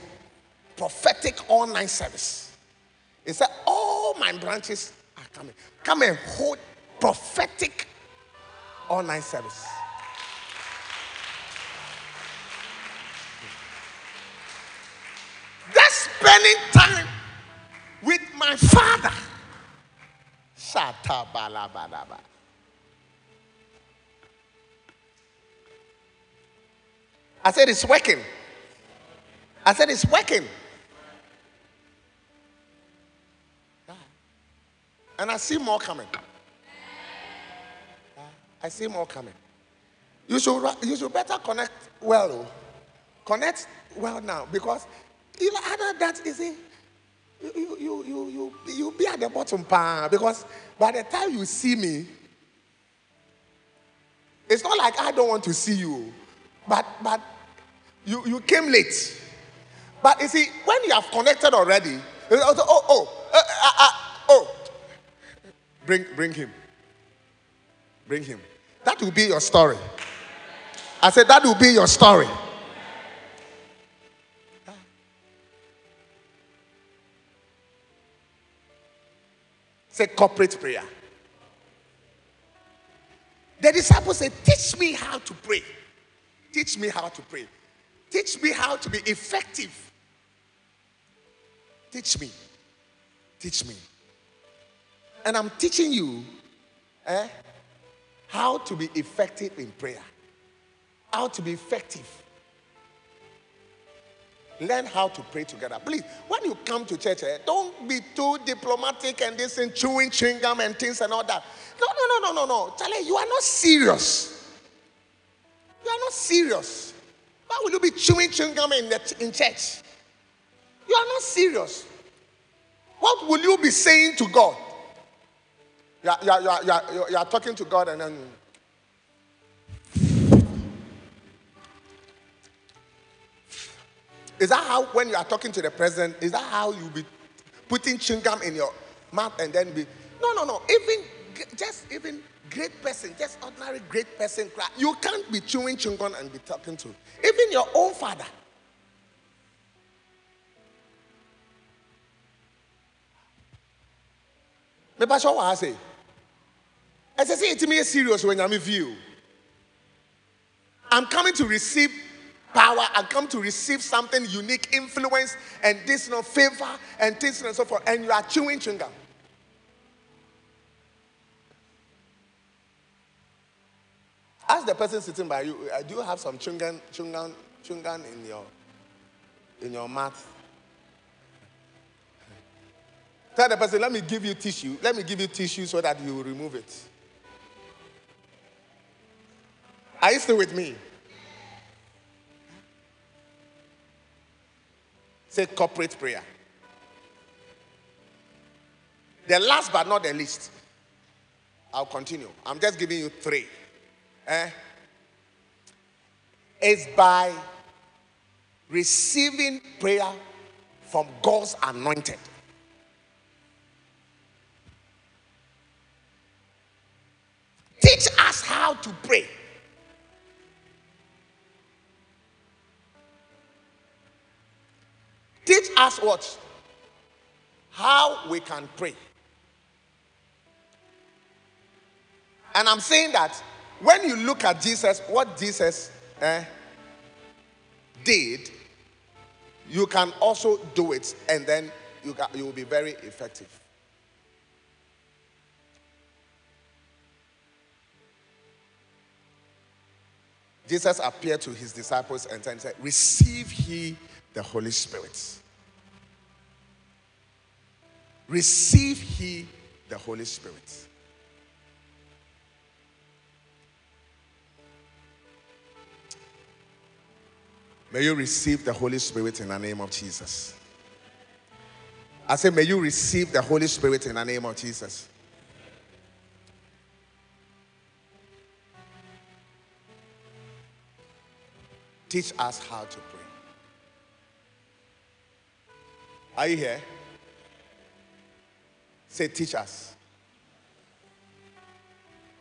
Prophetic night service. He said, All my branches are coming. Come and hold prophetic night service. That's spending time with my father. I said it's working. I said it's working. And I see more coming. I see more coming. You should, you should better connect well. oh. Connect well now because know, other that you you, you, you, you, you, you be at the bottom pa, because by the time you see me, it's not like I don't want to see you, but but you, you came late. But you see, when you have connected already, also, oh oh uh, uh, uh, oh, bring bring him, bring him. That will be your story. I said that will be your story. Say corporate prayer. The disciples said, Teach me how to pray. Teach me how to pray. Teach me how to be effective. Teach me. Teach me. And I'm teaching you eh, how to be effective in prayer. How to be effective. Learn how to pray together. Please, when you come to church, eh, don't be too diplomatic and this and chewing chewing gum and things and all that. No, no, no, no, no, no. Charlie, you are not serious. You are not serious. Why will you be chewing chewing gum in, the, in church? You are not serious. What will you be saying to God? You are, you are, you are, you are, talking to God and then. Is that how, when you are talking to the president, is that how you be putting chewing gum in your mouth and then be? No, no, no. Even just even great person, just ordinary great person, you can't be chewing chewing gum and be talking to even your own father. Me pa sure what I say. I say it me serious when I'm view. I'm coming to receive power. I come to receive something unique, influence, and this you know, favor, and this and so forth. And you are chewing chewing gum. Ask the person sitting by you, uh, do you have some chungan, chungan, chungan in your in your mouth? Tell the person, let me give you tissue. Let me give you tissue so that you remove it. Are you still with me? Say corporate prayer. The last but not the least. I'll continue. I'm just giving you three. Eh? It's by receiving prayer from God's anointed. Teach us how to pray. Teach us what? How we can pray. And I'm saying that when you look at Jesus, what Jesus eh, did, you can also do it, and then you, you will be very effective. Jesus appeared to his disciples and said, Receive ye the Holy Spirit. Receive he the Holy Spirit. May you receive the Holy Spirit in the name of Jesus. I say, may you receive the Holy Spirit in the name of Jesus. Teach us how to pray. Are you here? Say, teach us.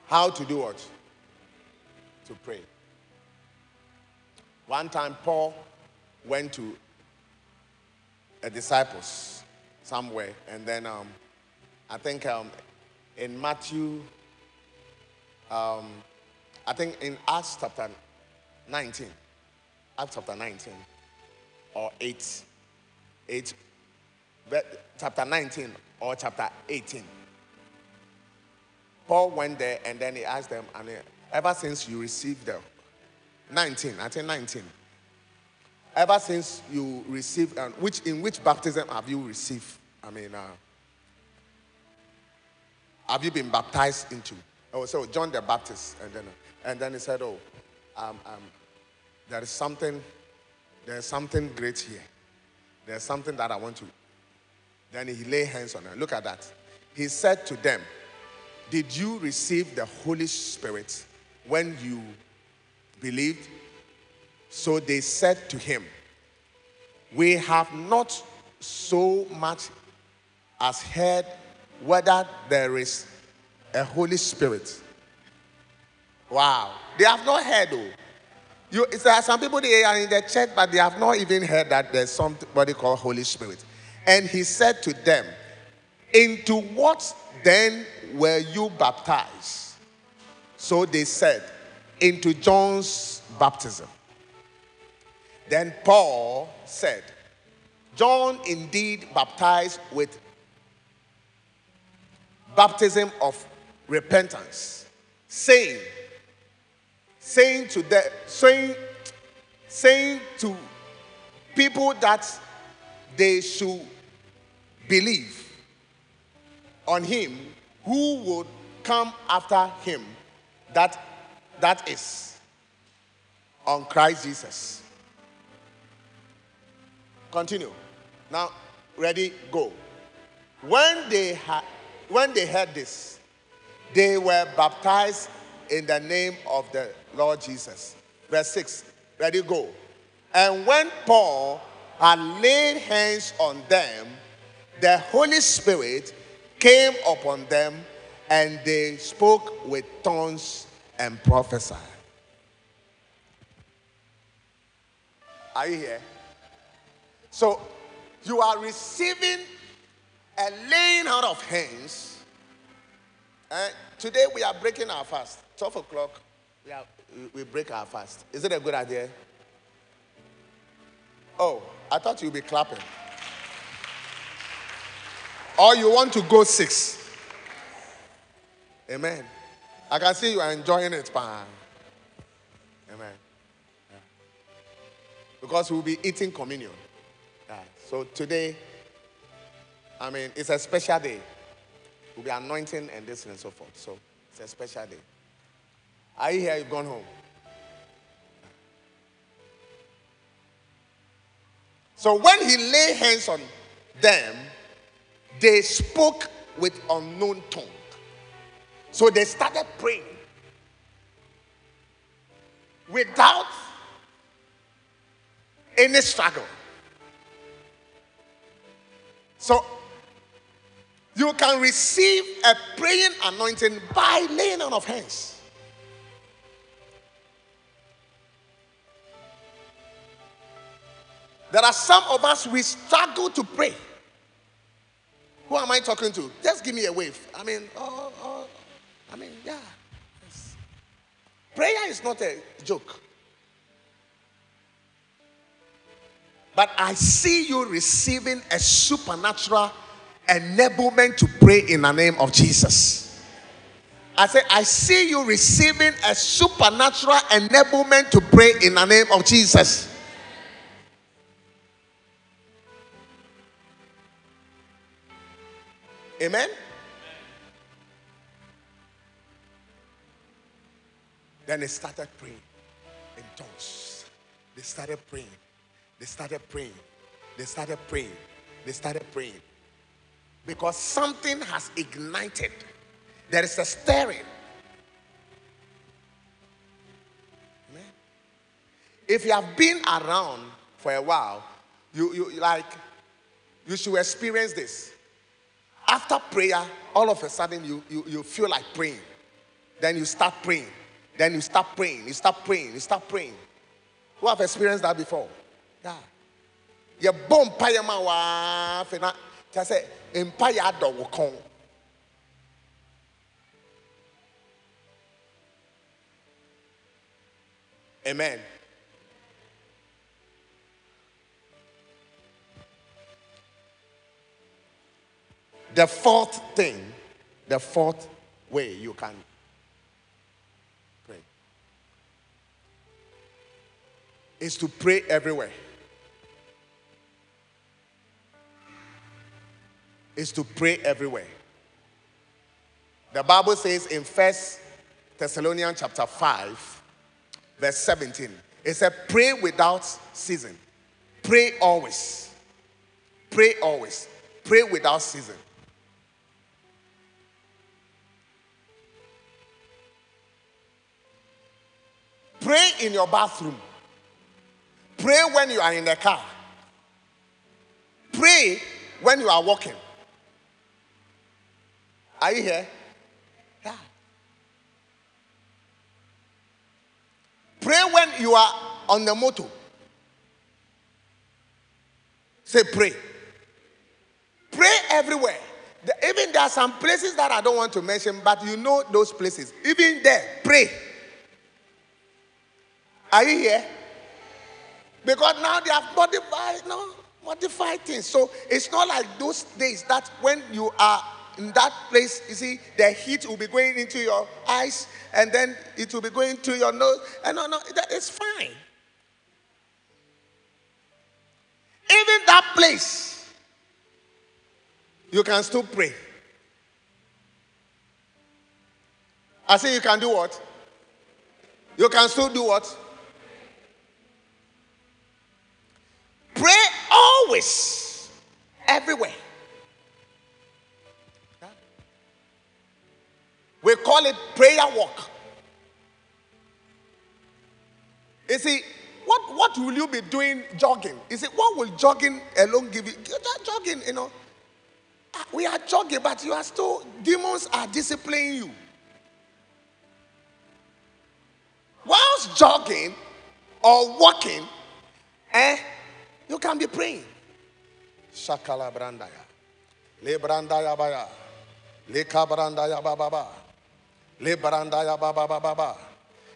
How to do what? To pray. One time, Paul went to a disciples somewhere, and then um, I think um, in Matthew, um, I think in Acts chapter 19, Acts chapter 19 or 8, 8, chapter 19 or chapter 18. Paul went there and then he asked them, and ever since you received the 19, I think 19. Ever since you received, and which in which baptism have you received? I mean, uh, have you been baptized into? Oh, so John the Baptist, and then and then he said, oh, um, um, there is something, there is something great here. There's something that I want to. Then he lay hands on her. Look at that. He said to them, Did you receive the Holy Spirit when you believed. So they said to him, We have not so much as heard whether there is a Holy Spirit. Wow. They have not heard, though. You, there are some people they are in the church, but they have not even heard that there's somebody called Holy Spirit. And he said to them, Into what then were you baptized? So they said, into John's baptism. Then Paul said, John indeed baptized with baptism of repentance, saying, saying to the saying, saying to people that they should believe on him who would come after him, that that is on Christ Jesus. Continue. Now, ready, go. When they had when they heard this, they were baptized in the name of the Lord Jesus. Verse 6. Ready, go. And when Paul had laid hands on them, the Holy Spirit came upon them and they spoke with tongues and prophesied. Are you here? So you are receiving a laying out of hands. And today we are breaking our fast. 12 o'clock, we, are, we break our fast. Is it a good idea? Oh, I thought you'd be clapping. Or you want to go six. Amen. I can see you are enjoying it, man. Amen. Because we'll be eating communion. So today, I mean, it's a special day. We'll be anointing and this and so forth. So it's a special day. Are you here? You've gone home. So when he lay hands on them, they spoke with unknown tongue. So they started praying without any struggle. So you can receive a praying anointing by laying on of hands. There are some of us we struggle to pray. Who am I talking to? Just give me a wave. I mean, oh, oh, I mean, yeah. Yes. Prayer is not a joke. But I see you receiving a supernatural enablement to pray in the name of Jesus. I say, I see you receiving a supernatural enablement to pray in the name of Jesus. Amen? Then they started praying in tongues. They started praying. They started praying. They started praying. They started praying. Because something has ignited. There is a stirring. Amen. If you have been around for a while, you, you like you should experience this after prayer, all of a sudden you, you, you feel like praying. Then you start praying. Then you start praying. You start praying. You start praying. Who have experienced that before? Yeah. You bomb paya ma wa fena. Just say empire do wukong. Amen. The fourth thing, the fourth way you can pray is to pray everywhere. Is to pray everywhere. The Bible says in First Thessalonians chapter 5, verse 17, it said, Pray without season. Pray always. Pray always. Pray without season. Pray in your bathroom. Pray when you are in the car. Pray when you are walking. Are you here? Yeah. Pray when you are on the motor. Say pray. Pray everywhere. The- even there are some places that I don't want to mention, but you know those places. Even there, pray. Are you here? Because now they have modified, no, modified things. So it's not like those days that when you are in that place, you see, the heat will be going into your eyes and then it will be going to your nose. And no, no, that is fine. Even that place, you can still pray. I say you can do what? You can still do what? Pray always, everywhere. We call it prayer walk. You see, what, what will you be doing jogging? You see, what will jogging alone give you? That jogging, you know. ah, We are jogging, but you are still, demons are disciplining you. Whilst jogging or walking, eh, you can be praying. Shakala brandaya. Le brandaya baya. Le kabrandaya bababa. Le brandaya baba baba.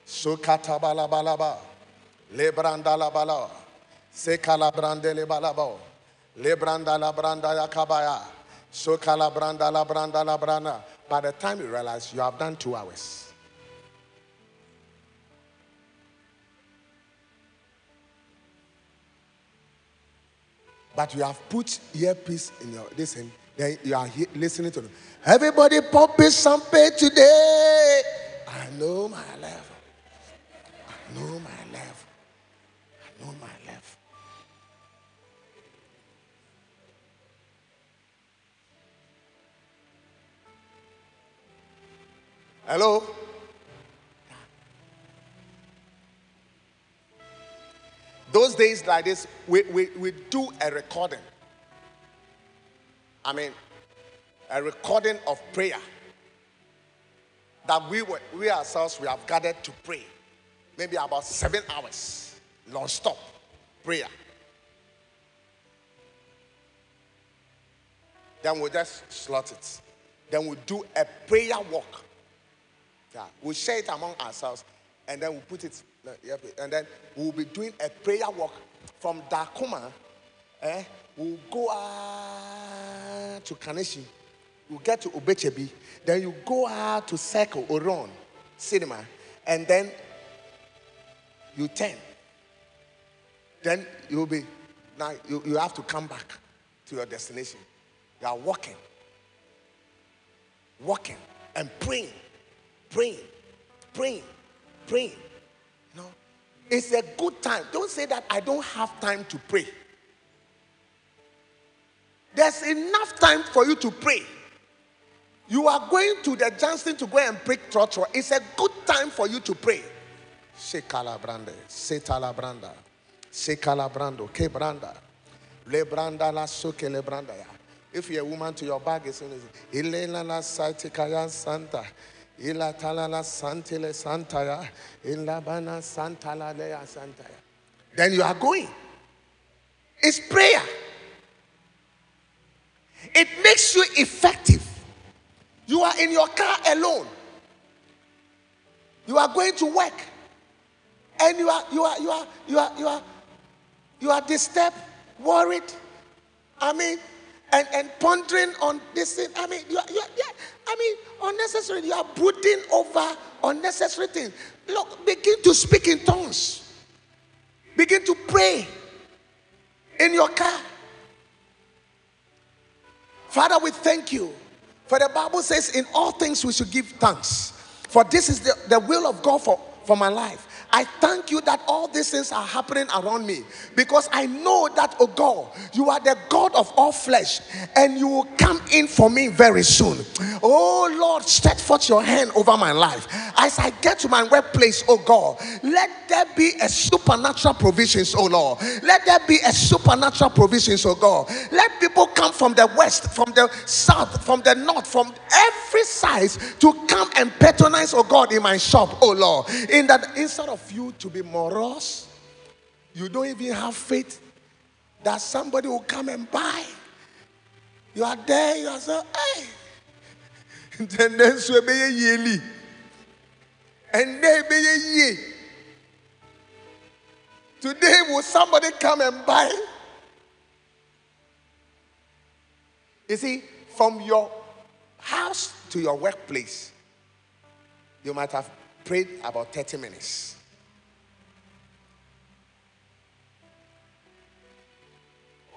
Sukata bala balaba. Le brandala bala. Sekala brandele balabo. Le brandala brandaya kabaya. Sukala brandala brandala branda. By the time you realize you have done two hours. But you have put earpiece in your listen, then you are he- listening to them. Everybody pumping champagne today. I know my level. I know my level. I know my level. Hello? Those days like this, we, we, we do a recording. I mean, a recording of prayer that we, were, we ourselves we have gathered to pray. Maybe about seven hours, non-stop prayer. Then we just slot it. Then we do a prayer walk. Yeah, we share it among ourselves, and then we put it. Uh, And then we'll be doing a prayer walk from Dakuma. Eh, we'll go uh, to Kaneshie. We'll get to Obechebi. Then you go out to Circle Oron Cinema, and then you turn. Then you'll be now. You, you have to come back to your destination. You are walking, walking, and praying praying, praying, praying. Know, it's a good time. Don't say that I don't have time to pray. There's enough time for you to pray. You are going to the Johnston to go and pray trotro. It's a good time for you to pray. Shekala brande, setala branda, shekala brando, ke branda, le branda la soke le branda ya. If you're a woman to your bag, it's Elena la kaya santa. Ila talala santile santaya. Ila bana santala lea santaya. Then you are going. It's prayer. It makes you effective. You are in your car alone. You are going to work. And you are you are you are you are you are you are disturbed, worried. I mean, and, and pondering on this thing. I mean, you are, you are, yeah, I mean, unnecessary. You are brooding over unnecessary things. Look, begin to speak in tongues. Begin to pray in your car. Father, we thank you. For the Bible says, in all things we should give thanks. For this is the, the will of God for, for my life. I thank you that all these things are happening around me because I know that, oh God, you are the God of all flesh and you will come in for me very soon. Oh Lord, stretch forth your hand over my life. As I get to my workplace, oh God, let there be a supernatural provisions, oh Lord. Let there be a supernatural provisions, oh God. Let people come from the west, from the south, from the north, from every side to come and patronize, oh God, in my shop, oh Lord. In that instead of you to be morose, you don't even have faith that somebody will come and buy. You are there, you are so, hey. And then so be yearly. And then be. Today, will somebody come and buy? You see, from your house to your workplace, you might have prayed about 30 minutes.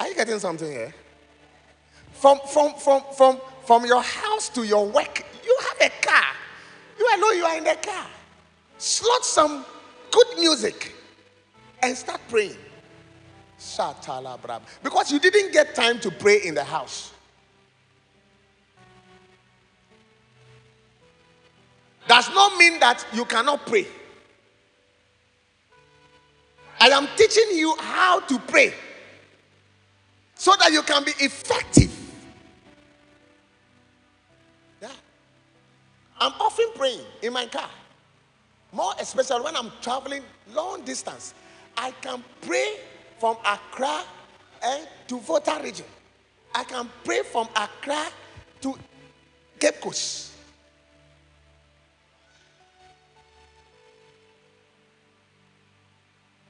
Are you getting something here? From, from, from, from, from your house to your work, you have a car. You alone, you are in the car. Slot some good music and start praying. Because you didn't get time to pray in the house. Does not mean that you cannot pray. And I am teaching you how to pray so that you can be effective. Yeah. I'm often praying in my car, more especially when I'm traveling long distance. I can pray from Accra and to Volta region. I can pray from Accra to Cape Coast.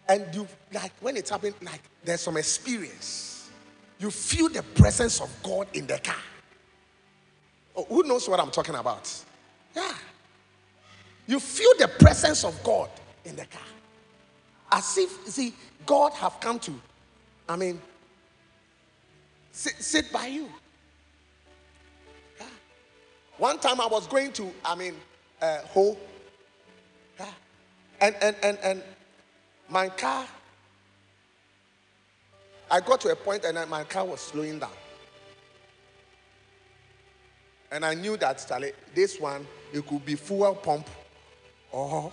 And you like when it's happening, like there's some experience. You feel the presence of God in the car. Oh, who knows what I'm talking about? Yeah. You feel the presence of God in the car. As if, see, God have come to, I mean, sit, sit by you. Yeah. One time I was going to, I mean, uh, Ho. Yeah. And, and, and, and my car, I got to a point and then my car was slowing down. And I knew that Charlie, this one, it could be fuel pump or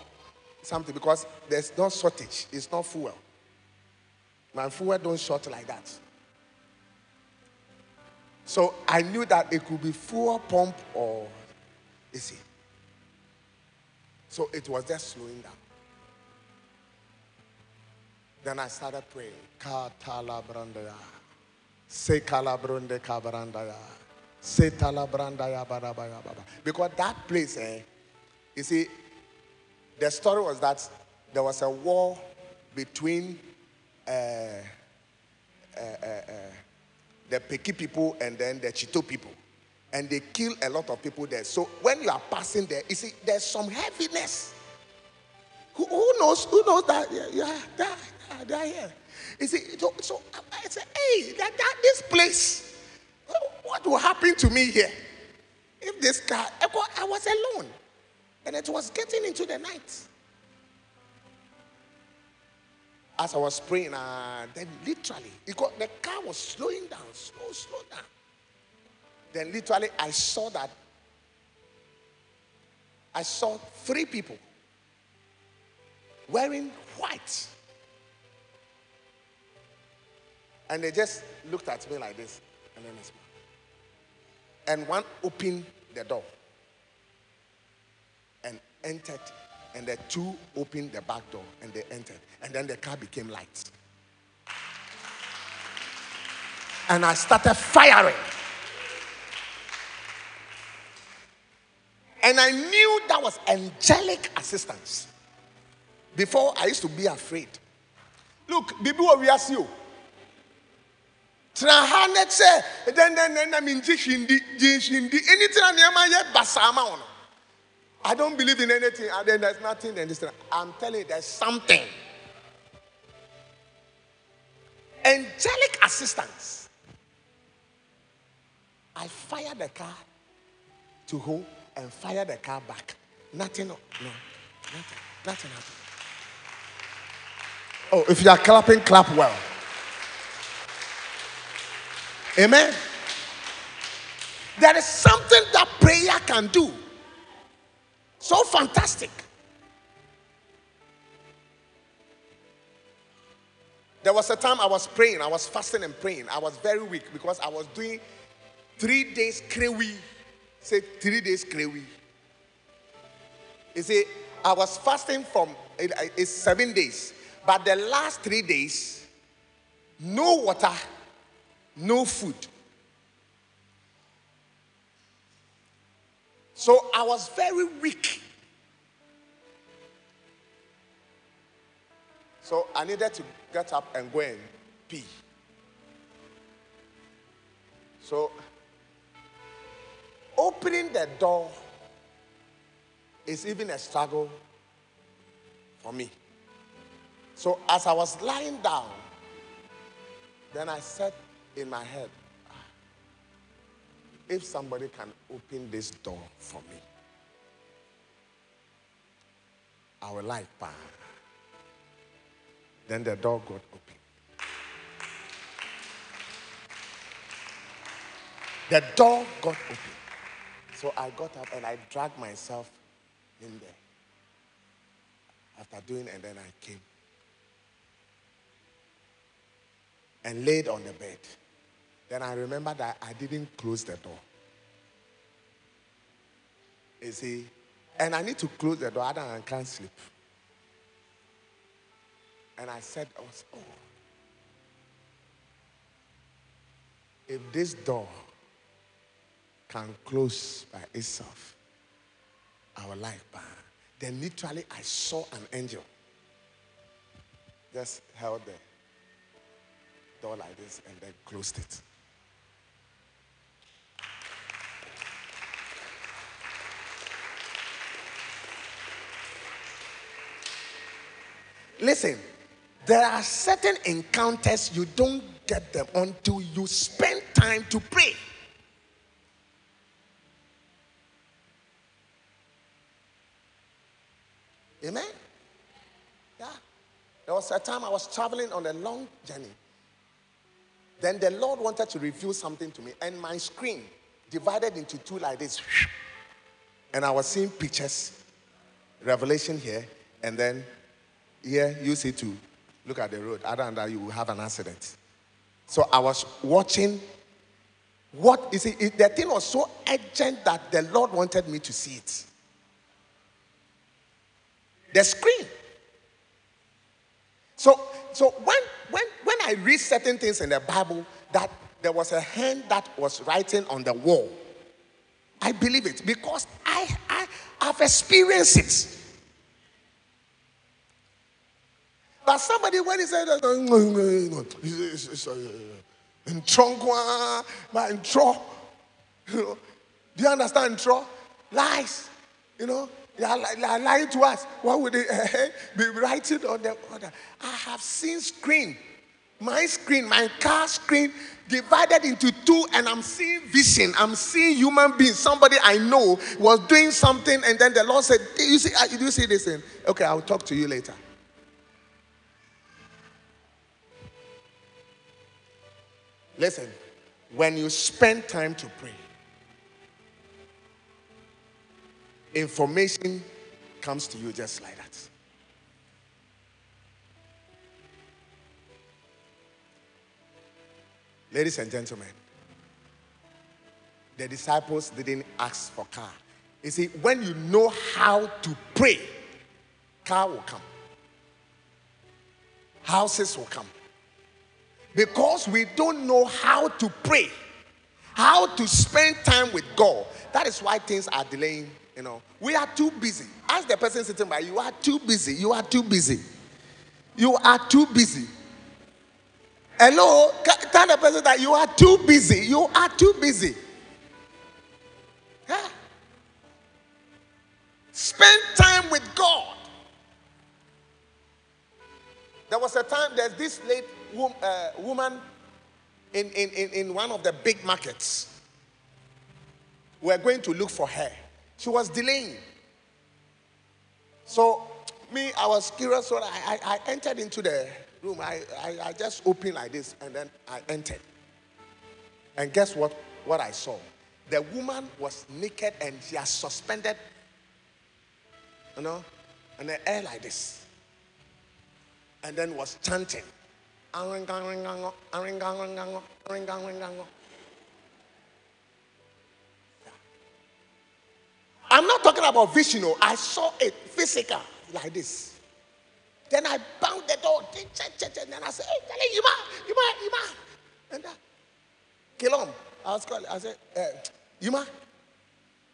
something because there's no shortage. It's not fuel. My fuel don't short like that. So I knew that it could be fuel pump or you see. So it was just slowing down. Then I started praying. Katala brandaya. Se kalabrunde. Se. Because that place, eh, you see, the story was that there was a war between uh, uh, uh, the Peki people and then the Tsito people. And they kill a lot of people there. So when you are passing there, you see, there's some heaviness. Who, who knows? Who knows that? Yeah, yeah, they are, they are here. You see, so, so I said, hey, that, that this place, what will happen to me here? If this car, I was alone. And it was getting into the night. As I was praying, uh, then literally, got, the car was slowing down, slow, slow down. Then literally, I saw that. I saw three people wearing white. And they just looked at me like this, and then they smiled. And one opened the door and entered, and the two opened the back door and they entered, and then the car became light. And I started firing. And I knew that was angelic assistance. Before I used to be afraid. Look, Bibi we ask you. tena ha ne sɛ dɛn dɛn dɛn na mi nti hindi gyi hindi ɛni tena nneɛma yɛ basaama wɔn I don't believe in anything. And then there's nothing in this. I'm telling you there's something. Angelic assistance. I fired the car to home and fired the car back. Nothing no no nothing nothing happened oh if you are clapping clap well Amen. There is something that prayer can do. So fantastic. There was a time I was praying, I was fasting and praying. I was very weak because I was doing three days krewi. Say three days krewi. You see, I was fasting from it's seven days, but the last three days, no water no food. So I was very weak. So I needed to get up and go and pee. So opening the door is even a struggle for me. So as I was lying down, then I said in my head, ah, if somebody can open this door for me, I will like. Then the door got open. The door got open. So I got up and I dragged myself in there. After doing, and then I came and laid on the bed. Then I remember that I didn't close the door. You see, and I need to close the door, otherwise I can't sleep. And I said, oh, if this door can close by itself, our life burn. Then literally I saw an angel just held the door like this and then closed it. Listen, there are certain encounters you don't get them until you spend time time to pray. Amen. Yeah. There was a time I was traveling on a long journey. Then the Lord wanted to reveal something to me, and my screen divided into two like this. And I was seeing pictures, revelation here, and then here you see to look at the road. Other than that, you will have an accident. So I was watching. What is it? it- The thing was so urgent that the Lord wanted me to see it. The screen. So, so when when when I read certain things in the Bible that there was a hand that was writing on the wall, I believe it because I I have experienced it. But somebody when he said you know, do you understand? Lies, you know, they are, li- they are lying to us. Why would they eh, be writing on the other? I have seen screen, my screen, my car screen divided into two, and I'm seeing vision. I'm seeing human beings. Somebody I know was doing something, and then the Lord said, "Do you see? uh, Do you see this thing? Okay, I'll talk to you later." Listen, when you spend time to pray, information comes to you just like that. Ladies and gentlemen, the disciples didn't ask for car. You see, when you know how to pray, car will come, houses will come because we don't know how to pray, how to spend time with God. That is why things are delaying. You know, we are too busy. Ask the person sitting by you are too busy. You are too busy. You are too busy. Hello, tell the person that you are too busy. You are too busy. Yeah. Spend time with God. There was a time there's this late uh, woman in, in, in one of the big markets. We're going to look for her. She was delaying. So, me, I was curious, so I, I, I entered into the room. I, I, I just opened like this and then I entered. And guess what? What I saw? The woman was naked and she has suspended, you know, in the air like this and then was chanting. I'm not talking about vision. oh. I saw it physical like this. Then I banged the door. And then I said, Hey, you ma, you ma, you ma. And that, Kilom. I was calling. I said, eh, You ma.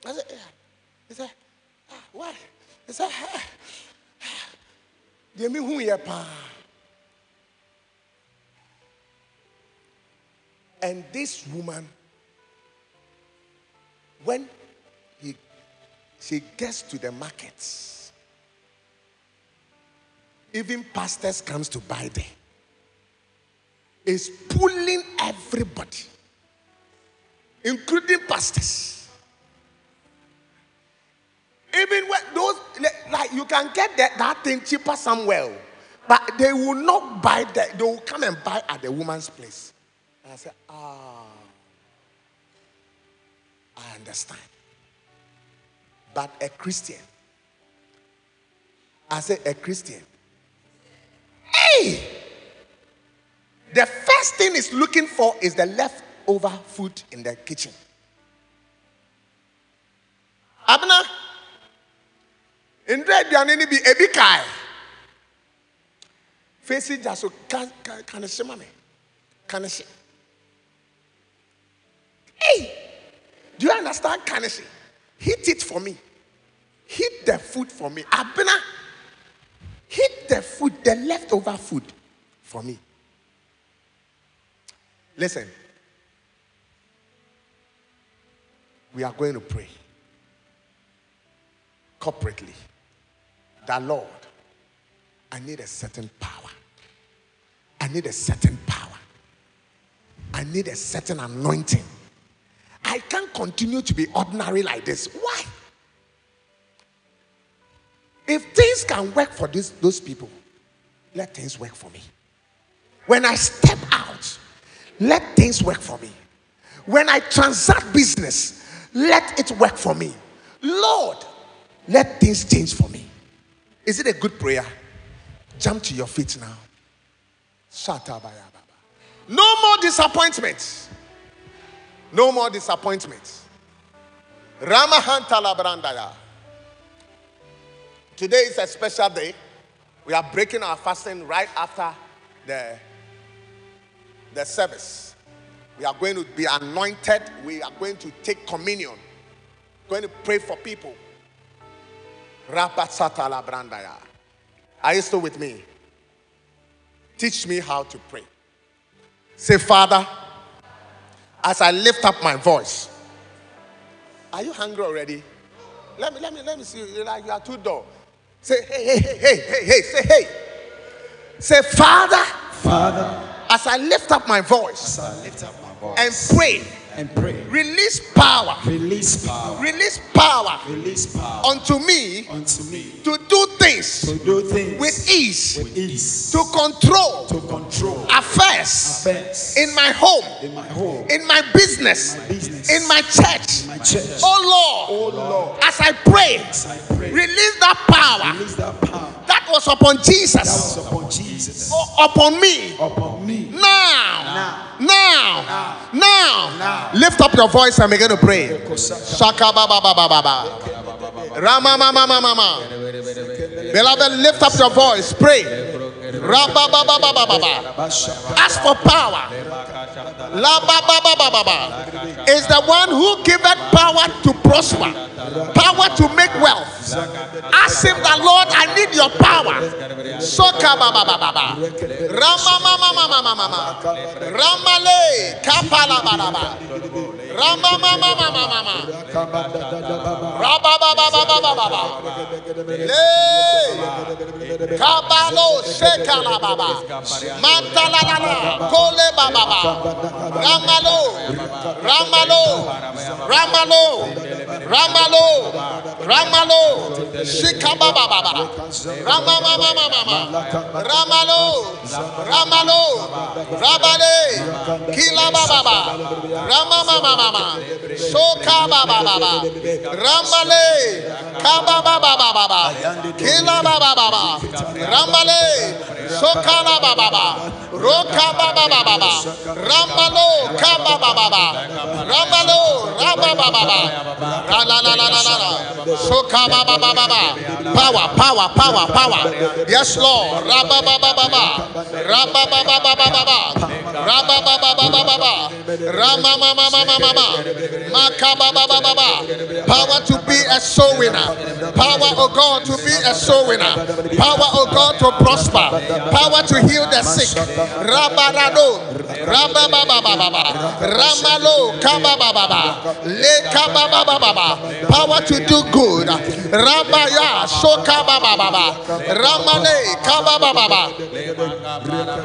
I said, Yeah. He said, ah, What? He said, "Ah, deɛ mehu yɛ paa and this woman when he, she gets to the markets even pastors comes to buy there is pulling everybody including pastors even when those like you can get that, that thing cheaper somewhere, but they will not buy that. They will come and buy at the woman's place. And I said, ah, I understand. But a Christian, I said a Christian. Hey, the first thing is looking for is the leftover food in the kitchen. Abena. ndra aduane no bi ebi kae fesi gya so ka ne hye me ka ne hye hey do you understand ka ne hye heat it for me heat the food for me abena heat the food the leftover food for me listen we are going to pray corporately that Lord, I need a certain power. I need a certain power. I need a certain anointing. I can't continue to be ordinary like this. Why? If things can work for this, those people, let things work for me. When I step out, let things work for me. When I transact business, let it work for me. Lord, let things change for me. Is it a good prayer? Jump to your feet now. No more disappointments. No more disappointments. Ramahantala Brandaya. Today is a special day. We are breaking our fasting right after the, the service. We are going to be anointed. We are going to take communion. Going to pray for people. Rapasatala Brandaya. Are you still with me? Teach me how to pray. Say, Father, as I lift up my voice. Are you hungry already? Let me let me let me see you. You're like you are too dull. Say hey hey hey hey hey hey say hey. Say Father, Father, as I lift up my voice as I lift up my voice and pray, and pray, release power, release power, release power release power unto me unto me to do things to do things with ease, with ease, to control to control affairs affairs in my home, in my home, in my business, my business, in my church. in my church. Oh Lord, Oh Lord, as I pray, as I pray, release that power release that power that was upon Jesus. that was upon Jesus o- upon me. upon me. Now, now, now, Now. lift up your voice and begin to pray. Shaka ba ba ba ba ba ba. Rama ma ma ma ma ma. Beloved, lift up your voice. Pray. Ask for power. Is the one who giveth power to prosper, power to make wealth. Ask him the Lord, I need your power. Soka. Ramale ba ba. Mantala la la. Kole ba ba ba. Ramalo. Ramalo. Ramalo. Ramalo. Ramalo. Shikaba ba ba ba. Rama ma ma ma ma ma. Ramalo. Ramalo. Rabale. Kila ba ba ba. Rama ma ma ma ma. Soka ba ba ba ba. Ramale. Kaba ba ba ba ba ba. Kila ba ba ba ba. Ramale. Soka la ba ba ba. Roka ba ba ba ba ba. Ramalo. Kaba ba ba ba. Ramalo. Raba ba ba ba. La la la la la la la. Soka ba ba ba ba ba. Power, power, power, power. Yes, Lord. Raba ba ba ba ba. Raba ba ba ba ba ba ba. Raba ba ba ba ba ba ba. Rama ma ma ma ma ma ma. Maka ba ba ba ba ba. Power to be a soul winner. Power, oh God, to be a soul winner. Power, oh God, to prosper. Power to heal the sick. Raba rado. Raba ba ba ba ba ba. Ramalo kaba ba ba ba. Le kaba ba ba ba ba. Power to do good. Rabaya shoka ba ba ba ba. Ramale kaba ba ba ba.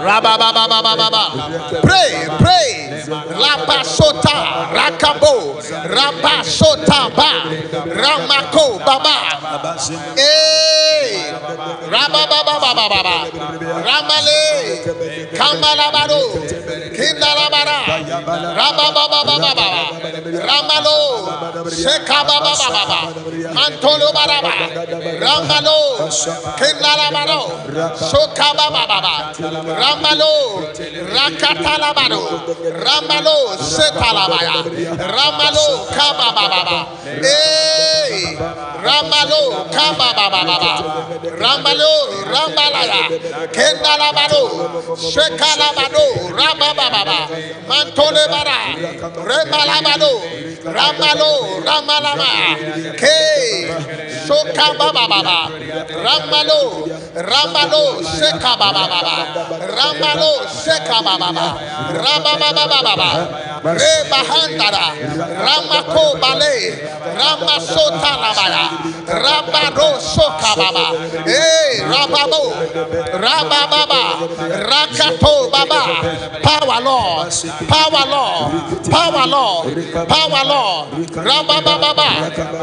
Raba ba ba ba ba ba ba. Pray, pray. Lapa rakabo. Rapa sota ba. Ramako baba. Hey. Raba Ramale. Kamala baro. Kindala bara. Raba ba ba ba ba ba. Ramalo. Sheka ba ba ba ba ba. Mantolo bara ba. Ramalo. Kindala baro. Shoka ba ba ba ba. Ramalo. Rakatala baro. Ramalo. Setalabaya. Ramalo. Kaba ba ba eh. ba. Hey. Ramalo. Kaba ba ba ba ba. Ramalo. Rambalaya. Kendala baro. Shekala baro. Raba ba ba ba. Mantole baro. Ramalo. Ramalama. Ke. Shoka ba ba ba ba. Ramalo. Ramalo. Sheka ba ba ba ba. Ramalo. Sheka ba ba ba. Raba ba ba ba ba ba. Reba handara. Ramako bale. Ramasota labaya. Rabaro soka baba. Hey, Rababo, Rabababa, Rakato Baba, Power Lord, Power Lord, Power Lord, Power Lord, Rabababa,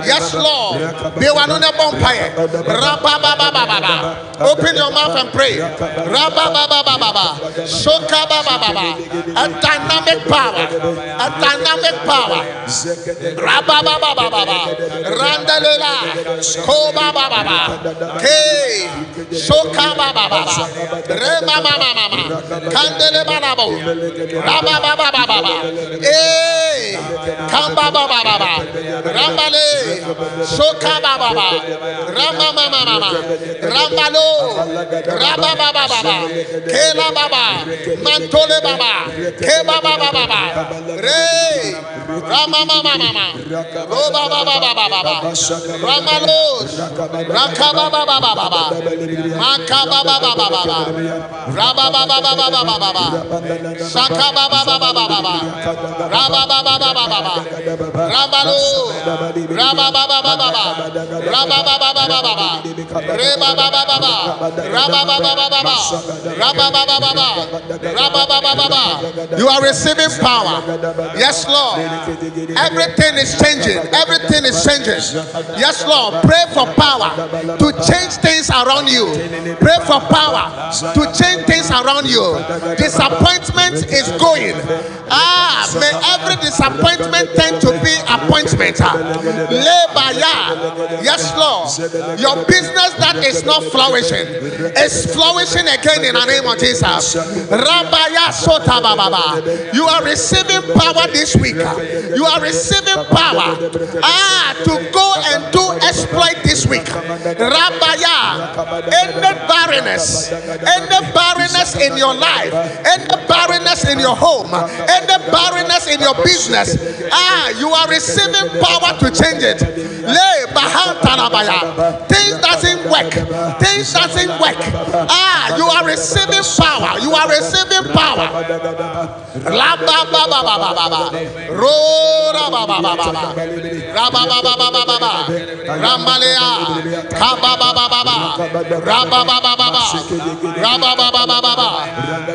yes Lord, they were on a bonfire, Rabababa, open your mouth and pray, Rabababa, Shokababa, a dynamic power, a dynamic power, Rabababa, Randalela, Kobababa, K, Shokababa, Remamama, Candelebanabo, Rabababa, Eh, Kambababa, Rambale, Shokababa, Ramamama, Rambalo, Rabababa, Kela Baba, Mantole Baba, Kebaba Baba, Re, Ramamama, Roba Baba Baba, Ramalos, Rakaba Baba Baba, Makaba Baba Baba, Rababa Baba Baba, Sakaba Baba Baba, Rababa Baba Baba, Ramalo, Rababa Baba, Rababa Baba, Reba Baba Baba, Rababa Baba, Rababa Baba, Rababa Baba. You are receiving power. Yes, Lord. Everything is changing. Everything is changing. Yes, Lord. Pray for power to change things around you. Pray for power to change things around you. Disappointment is going. Ah, may every disappointment tend to be appointment. Lebaya. Yes, Lord. Your business that is not flourishing is flourishing again in the name of Jesus. Sota Baba. You are receiving power this week. You are receiving power ah, to go and do exploit this week. Rabaya. Any barrenness, any barrenness in your life, any barrenness in your home, any barrenness in your business, ah, you are receiving power to change it. Things doesn't work. Things doesn't work. Ah, you are receiving power. You are receiving power. Rambalea. Kaba.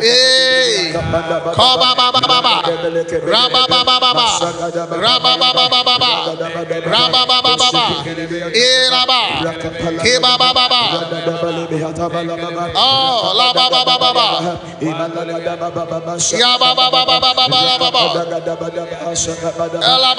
Eh. Eh. Oh. Ya. Ela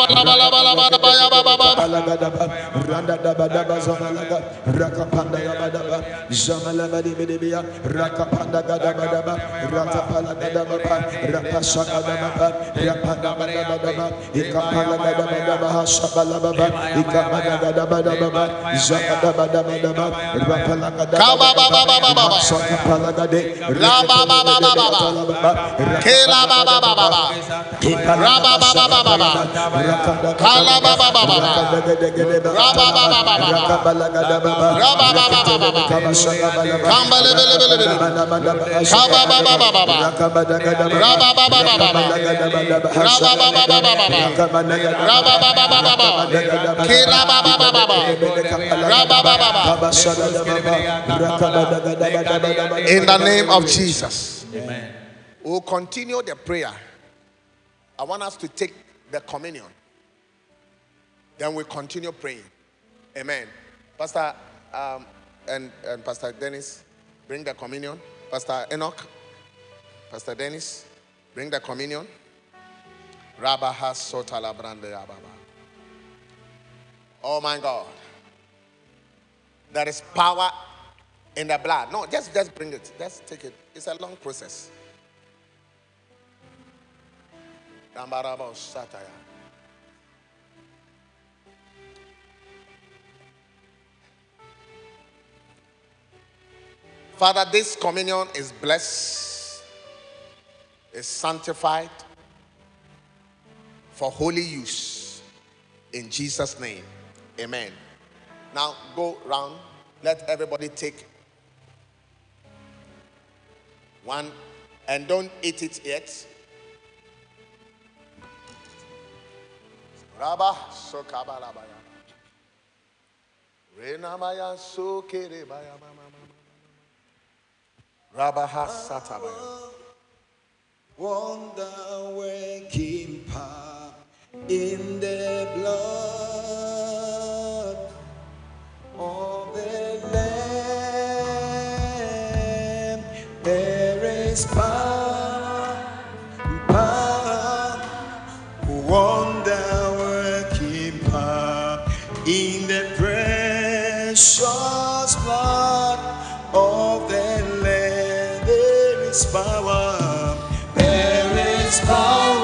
In the name of Jesus. Amen. We'll continue the prayer. I want us to take the communion. Then we continue praying. Amen. Pastor um, and, and Pastor Dennis, bring the communion. Pastor Enoch, Pastor Dennis, bring the communion. Rabba has sotala brande ababa. Oh my God. There is power in the blood. No, just just bring it. Just take it. It's a long process. Father, this communion is blessed, is sanctified for holy use. In Jesus' name, amen. Now go round. Let everybody take one and don't eat it yet. Rabba sokabalabaya. Renamaya sokerebaya mama mama. Rabaha Satabaya. Wonder working power in the blood of the Lamb. There is power, power, wonder precious blood of the Lamb. There is power. There is power.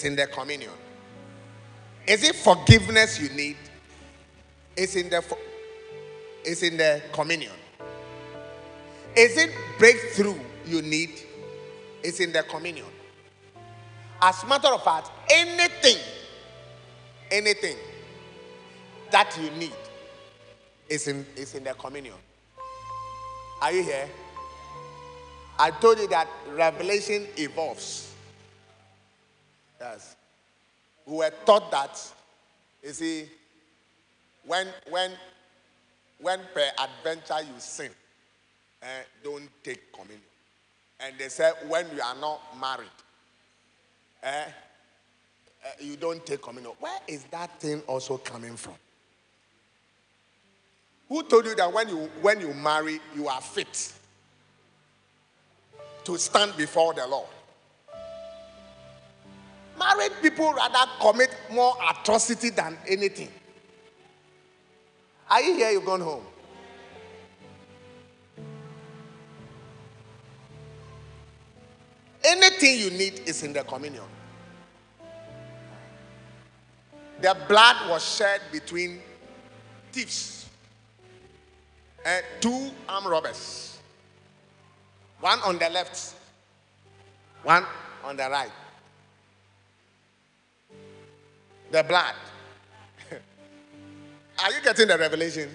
It's in the communion. Is it forgiveness you need? It's in the it's in the communion. Is it breakthrough you need? It's in the communion. As a matter of fact, anything, anything that you need is in, is in the communion. Are you here? I told you that revelation evolves. Yes. We were taught that, you see, when when when per adventure you sin, eh, don't take communion. And they said when you are not married, eh, eh, you don't take communion. Where is that thing also coming from? Who told you that when you when you marry, you are fit to stand before the Lord? Married people rather commit more atrocity than anything. Are you here? You've gone home. Anything you need is in the communion. The blood was shed between thieves and two armed robbers. One on the left, one on the right. The blood. Are you getting the revelation?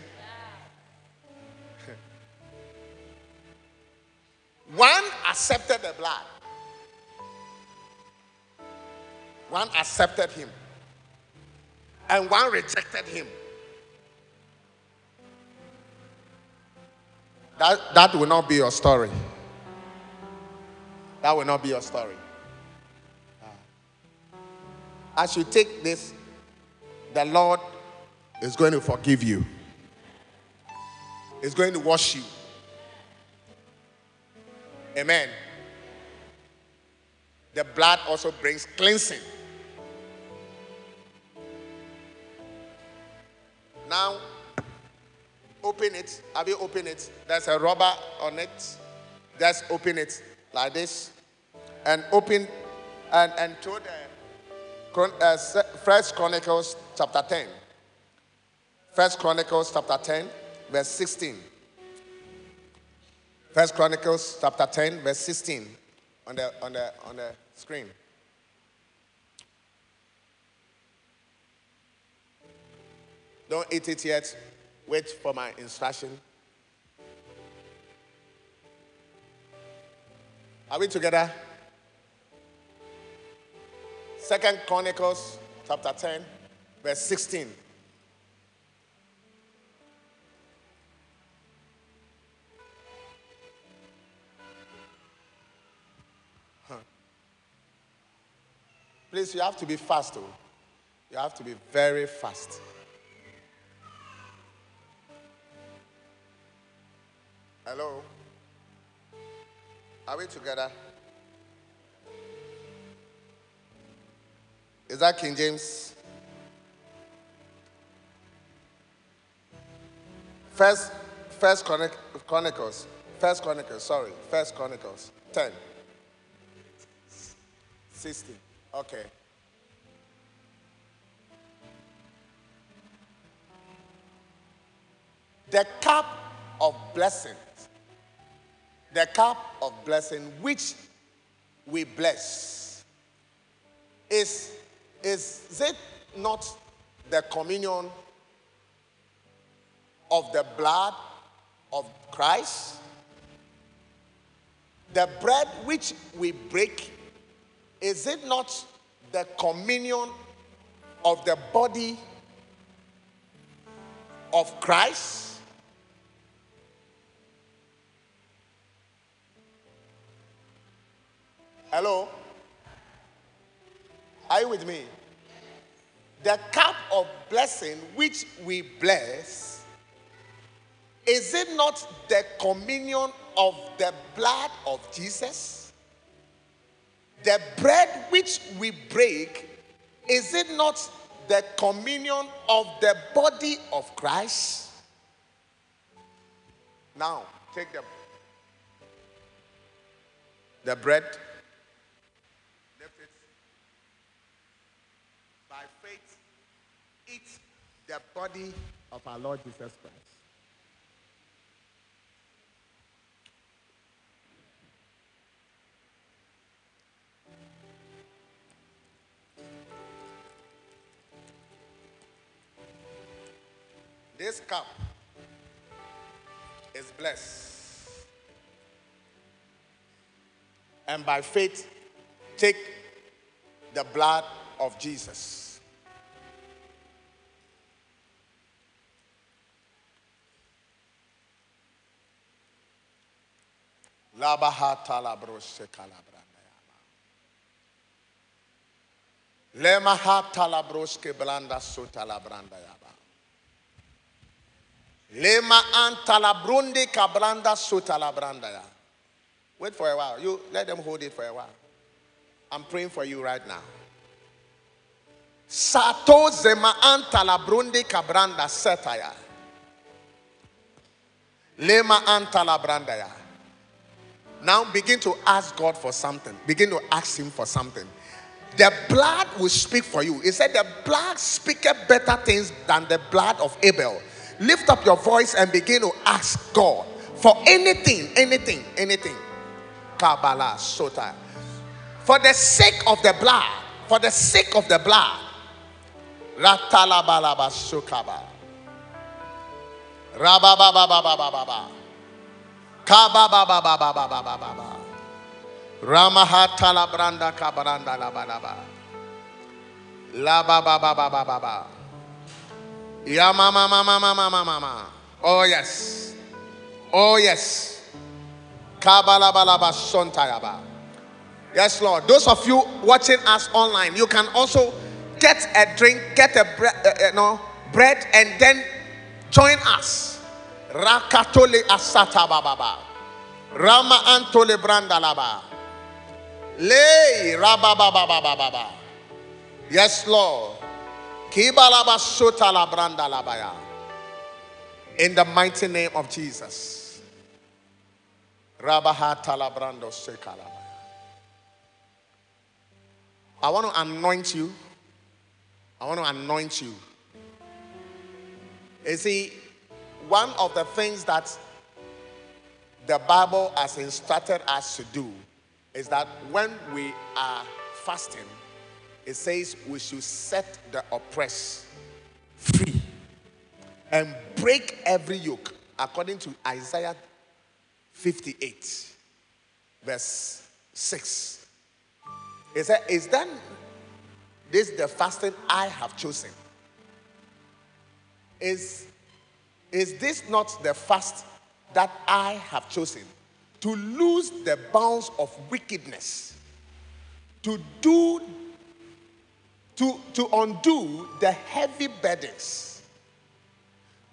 One accepted the blood. One accepted him. And one rejected him. That, that will not be your story. That will not be your story. As you take this, the Lord is going to forgive you. He's going to wash you. Amen. The blood also brings cleansing. Now, open it. Have you opened it? There's a rubber on it. Just open it like this. And open and, and to the Uh, First Chronicles chapter 10. First Chronicles chapter 10, verse 16. First Chronicles chapter 10, verse 16 on the on the on the screen. Don't eat it yet. Wait for my instruction. Are we together? Second Chronicles chapter 10, verse 16. Please, you have to be fast, oh. You have to be very fast. Hello? Are we together? Is that King James? First, First Chronic, Chronicles. First Chronicles, sorry. First Chronicles 10. 16. Okay. The cup of blessings, the cup of blessing which we bless, is, is it not the communion of the blood of Christ? The bread which we break is it not the communion of the body of Christ? Hello? Are you with me? The cup of blessing which we bless, is it not the communion of the blood of Jesus? The bread which we break, is it not the communion of the body of Christ? Now, take the, the bread, lift it. By faith, eat the body of our Lord Jesus Christ. This cup is blessed. And by faith, take the blood of Jesus. Lema antala brundi kabranda sutala brandaya. Wait for a while. You let them hold it for a while. I'm praying for you right now. Sato zema antala brundi kabranda setaya. Lema brandaya. Now begin to ask God for something. Begin to ask Him for something. The blood will speak for you. He said, The blood speaketh better things than the blood of Abel lift up your voice and begin to ask God for anything, anything, anything. Kabbalah Sota. For the sake of the blood, for the sake of the blood. Ratalabalaba Sukaba. Rabababababababa. Kababababababababa. Ramahatala branda kabaranda labalaba. Lababababababa. Yeah, mama, mama, mama, mama, mama. Oh, yes. Oh, yes. Kabalabalaba sontayaba. Yes, Lord. Those of you watching us online, you can also get a drink, get a bread, uh, uh, no, bread, and then join us. Rakatole asata bababa. Rama Antole Brandalaba. Lay Rababababababa. Yes, Lord. Kibalaba Sotala Brandalabaya. In the mighty name of Jesus. Rabaha Talabrando Sekalaba. I want to anoint you. I want to anoint you. You see, one of the things that the Bible has instructed us to do is that when we are fasting, it says we should set the oppressed free and break every yoke, according to Isaiah 58, verse 6. It said, Is that this the fasting I have chosen? Is, is this not the fast that I have chosen? To lose the bounds of wickedness, to do, to, to undo the heavy burdens,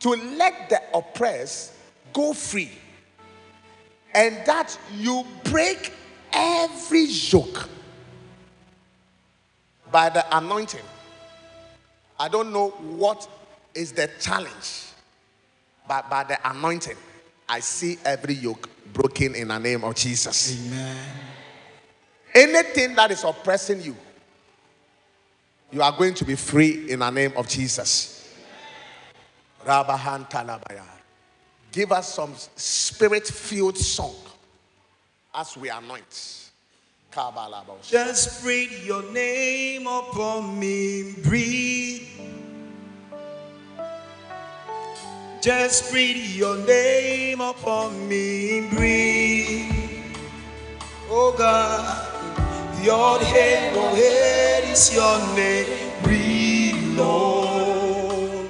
to let the oppressed go free, and that you break every yoke by the anointing. I don't know what is the challenge, but by the anointing, I see every yoke broken in the name of Jesus. Amen. Anything that is oppressing you, you are going to be free in the name of Jesus. Rabahan Talabaya. Give us some spirit filled song as we anoint. Just breathe your name upon me. Breathe. Just breathe your name upon me. Breathe. Oh God, your head, oh your head is your name. Breathe, Lord.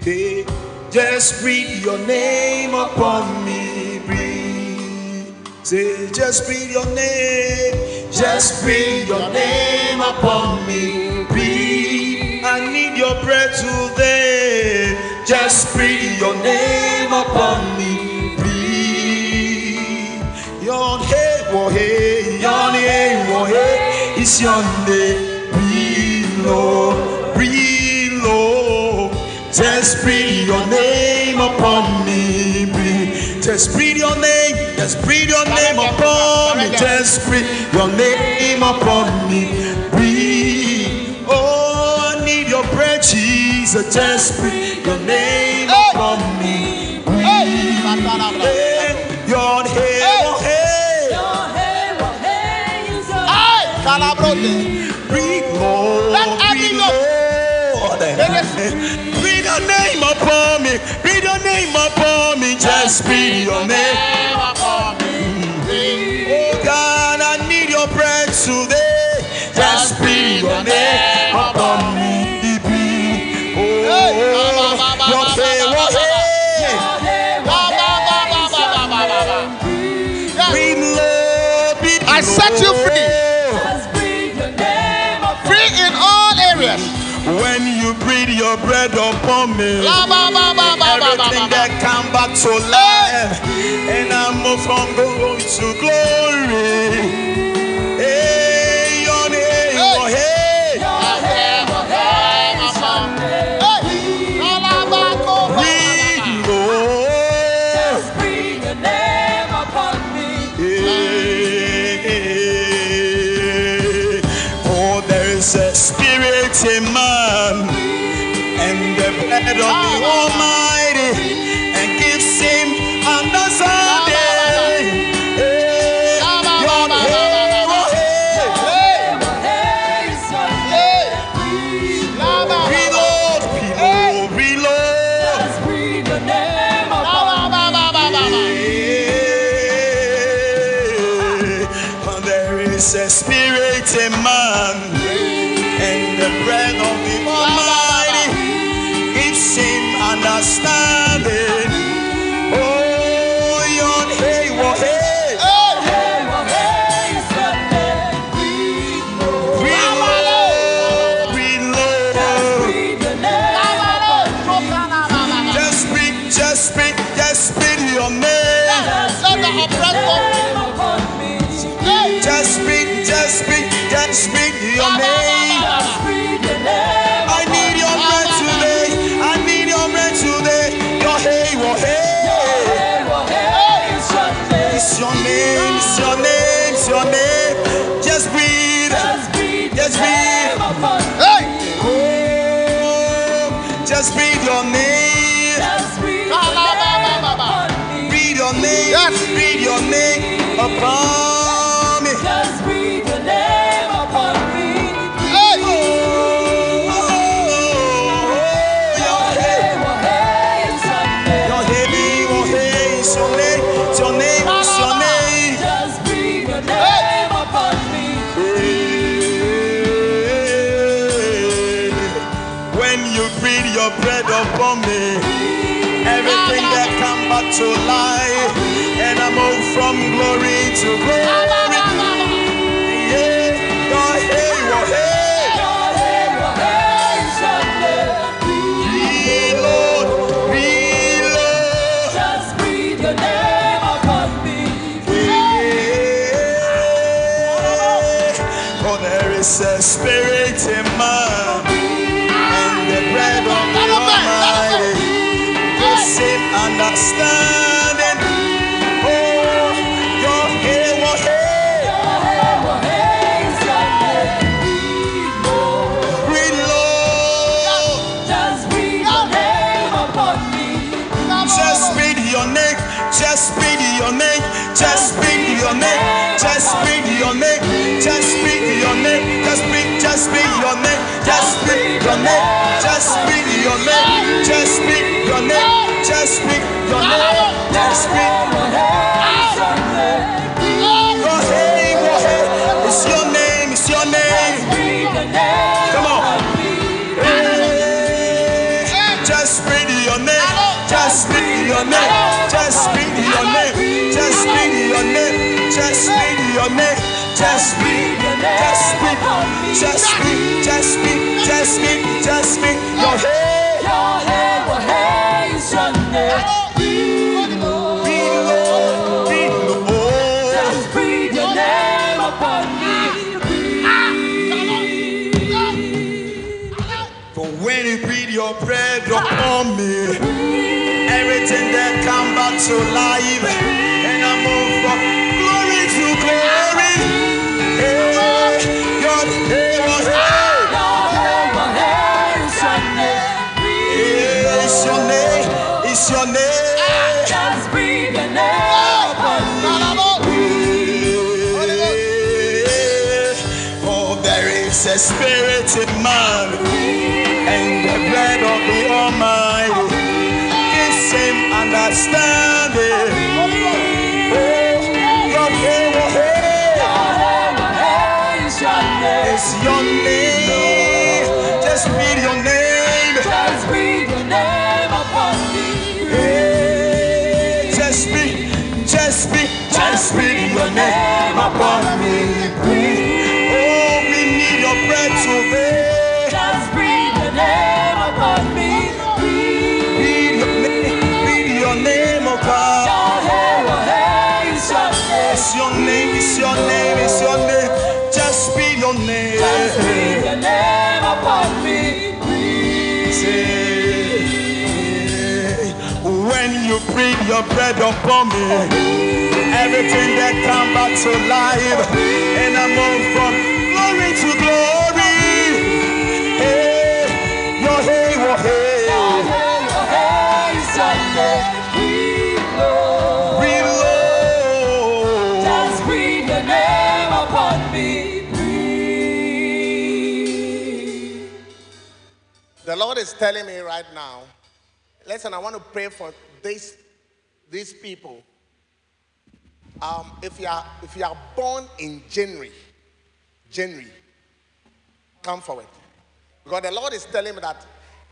Hey, just breathe your name upon me. Breathe. Say, just breathe your name. Just breathe your name upon me. Breathe. I need your breath today. Just breathe your name upon me. Breathe. Your name, oh hey, your name, oh hey, is your name. Breathe, Lord. Breathe, Lord. Just breathe your name upon me. Breathe. Just breathe your name. Just breathe your name upon me. Just breathe your name upon me. Breathe. Jesus. Just breathe your name upon me. Breathe. Hey, Your name, oh hey. Your hair, your hair is your Hey, Kalabrote. Breathe, Lord. Let every Lord. Breathe your name upon me. Breathe your name upon me. Just breathe your name. upon me. Oh God, I need your breath today. Just breathe your name me, everything that come back to life, and I move from glory to glory. so just me, just me, just me, just me, just me, just me, your head, your head, your head. so live. your bread upon me. Everything that come back to life, and I move from glory to glory. Hey, your hey, your hey, your hey, your hey, The Lord is telling me right now. Listen, I want to pray for this these people, um, if, you are, if you are born in January, January, come forward. Because the Lord is telling me that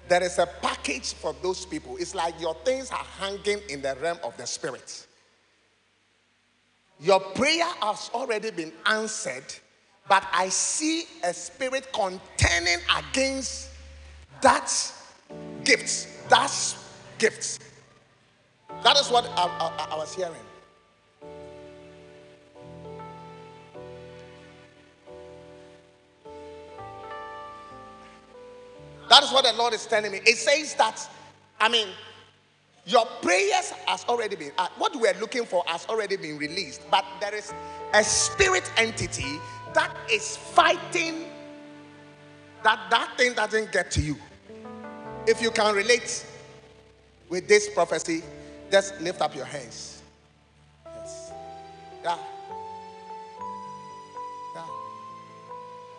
there is a package for those people. It's like your things are hanging in the realm of the spirit. Your prayer has already been answered, but I see a spirit contending against that gift. That gift. That is what I, I, I was hearing. That is what the Lord is telling me. It says that, I mean, your prayers has already been uh, what we're looking for has already been released, but there is a spirit entity that is fighting that that thing doesn't get to you. If you can relate with this prophecy, just lift up your hands. Yes. Yeah. Yeah.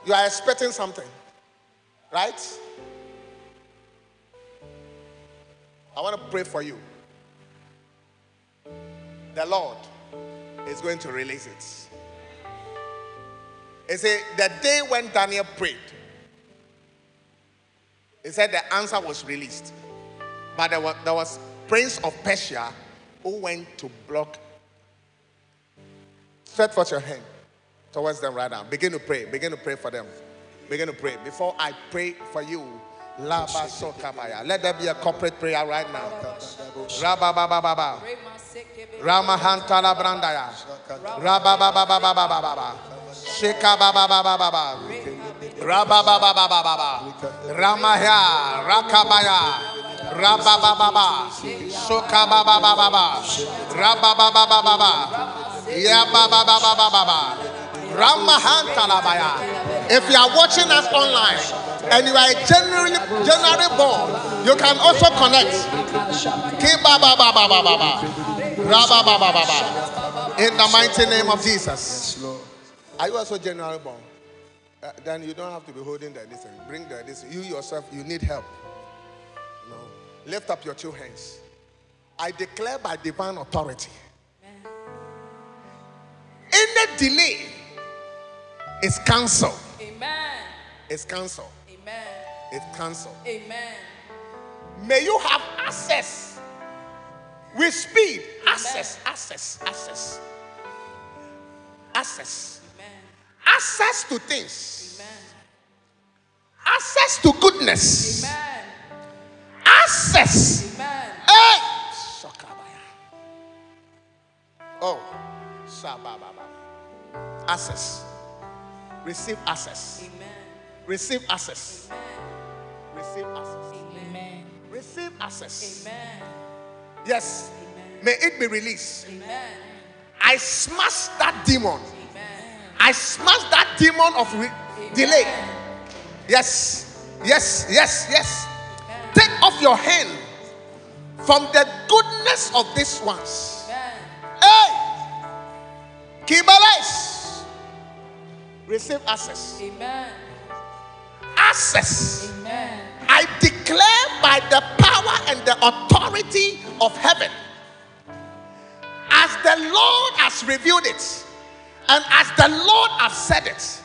You are expecting something, right? I want to pray for you. The Lord is going to release it. He said, the day when Daniel prayed, he said the answer was released. But there was, there was Prince of Persia who went to block. Stretch forth your hand towards them right now. Begin to pray. Begin to pray for them. Begin to pray. Before I pray for you. Let there be a corporate prayer right now. Rababababa. Ramahantala Brandaya. Rababababababa. Shekabababababa. Rabababababa. Ramaya. Rakabaya. Rababababa. Sokababababa. Rabababababa. Yabababababa. Ramahantalabaya. If you are watching us online and you are generally generally born, you can also connect. Rabababababa. In the mighty name of Jesus. Are you also generally born? Uh, then you don't have to be holding the thing. Bring the this. You yourself, you need help. Lift up your two hands. I declare by divine authority. Any delay is cancelled. Amen. It's cancelled. Amen. It's cancelled. Amen. May you have access with speed. Access, access, access. Access. Amen. Access to things. Amen. Access to goodness. Amen. Access. Hey! Oh. Access. Receive access. Amen. Receive access. Amen. Receive access. Amen. Receive access. Amen. Yes. Amen. May it be released. Amen. I smash that demon. Amen. I smash that demon of re- delay. Yes. Yes. Yes. Yes. Take off your hand from the goodness of these ones. Hey! Kibales! Receive access. Amen. Access. Amen. I declare by the power and the authority of heaven, as the Lord has revealed it, and as the Lord has said it,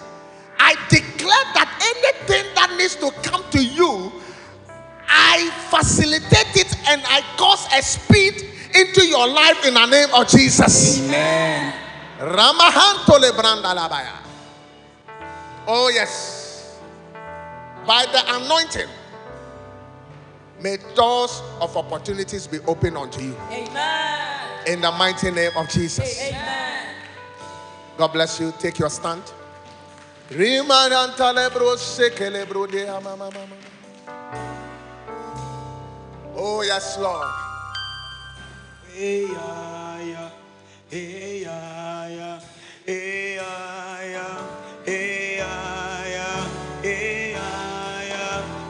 I declare that anything that needs to come to you, I facilitate it and I cause a speed into your life in the name of Jesus. Amen. Oh, yes. By the anointing, may doors of opportunities be opened unto you. Amen. In the mighty name of Jesus. Amen. God bless you. Take your stand. Rimanantalebro sekelebro de amamamama. Oh, yes, Lord. Hey, yeah, yeah. Hey, yeah, yeah. Hey, yeah, yeah.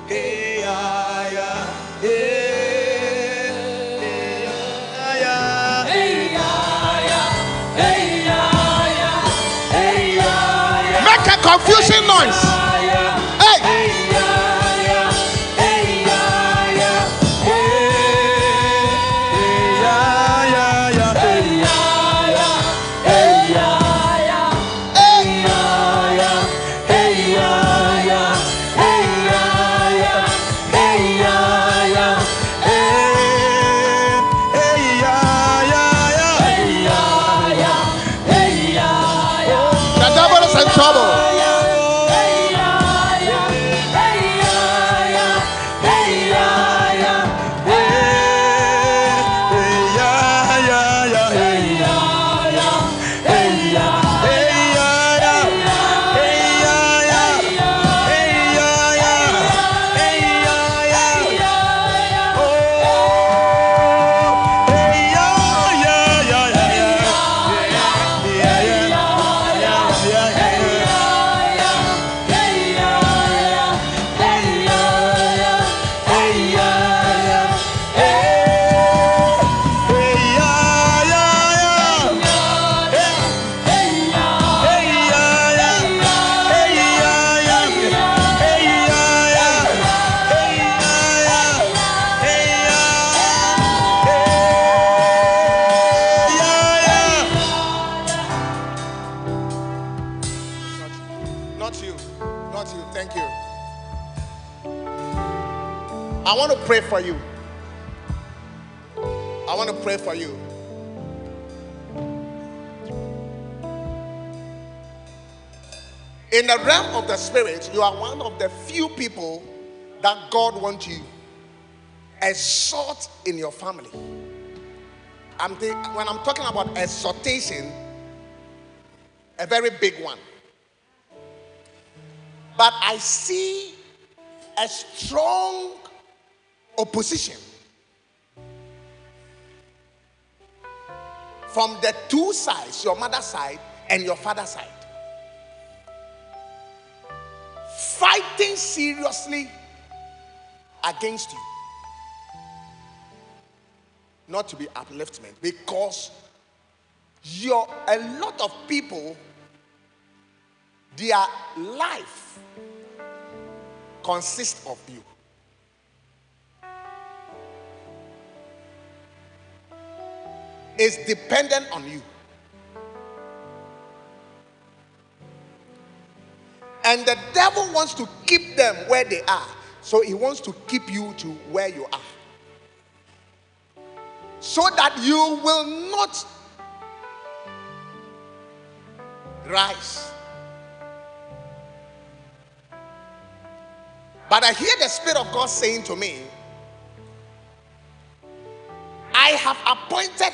Hey, yeah, yeah. Hey, yeah, yeah. Hey, yeah, yeah. Hey, yeah, yeah. Make a confusion noise. Hey, hey. The realm of the spirit, you are one of the few people that God wants you exhort in your family. I'm the, when I'm talking about exhortation, a very big one. But I see a strong opposition from the two sides, your mother's side and your father's side. Fighting seriously against you. Not to be upliftment, because you're a lot of people, their life consists of you. Is dependent on you. And the devil wants to keep them where they are. So he wants to keep you to where you are. So that you will not rise. But I hear the Spirit of God saying to me, I have appointed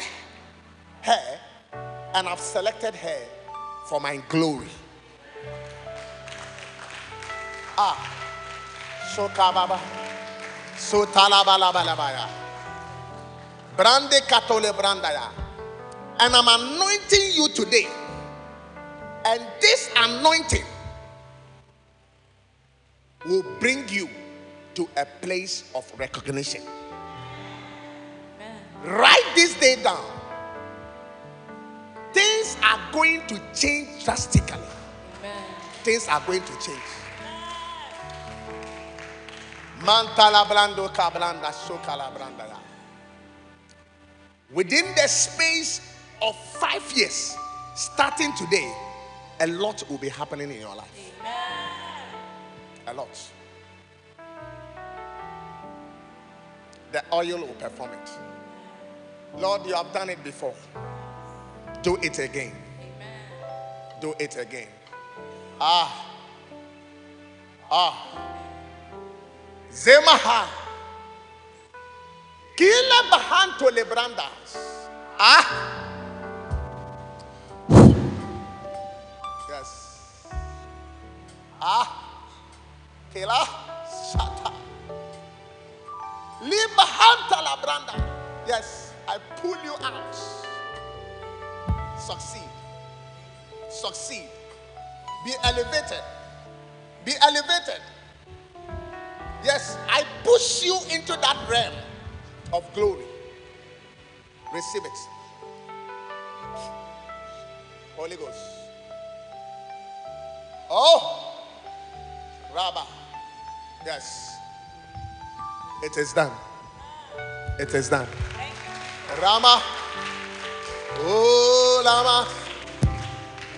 her and I've selected her for my glory. Ah. So kababa. So talabalabalabaya. Brande katole brandaya. And I'm anointing you today. And this anointing will bring you to a place of recognition. Write this day down. Things are going to change drastically. Things are going to change. Mantala brando kabranda sokala branda. ya. Within the space of five years, starting today, a lot will be happening in your life. Amen. A lot. The oil will perform it. Lord, you have done it before. Do it again. Do it again. Ah. Ah. Zemaha. Kila bahanto lebrandas. Ah. Yes. Ah. Kila shata. Libahanta labranda. Yes, I pull you out. Succeed. Succeed. Be elevated. Be elevated. Yes, I push you into that realm of glory. Receive it. Holy Ghost. Oh, Rabba. Yes. It is done. It is done. Rama. Oh, Lama.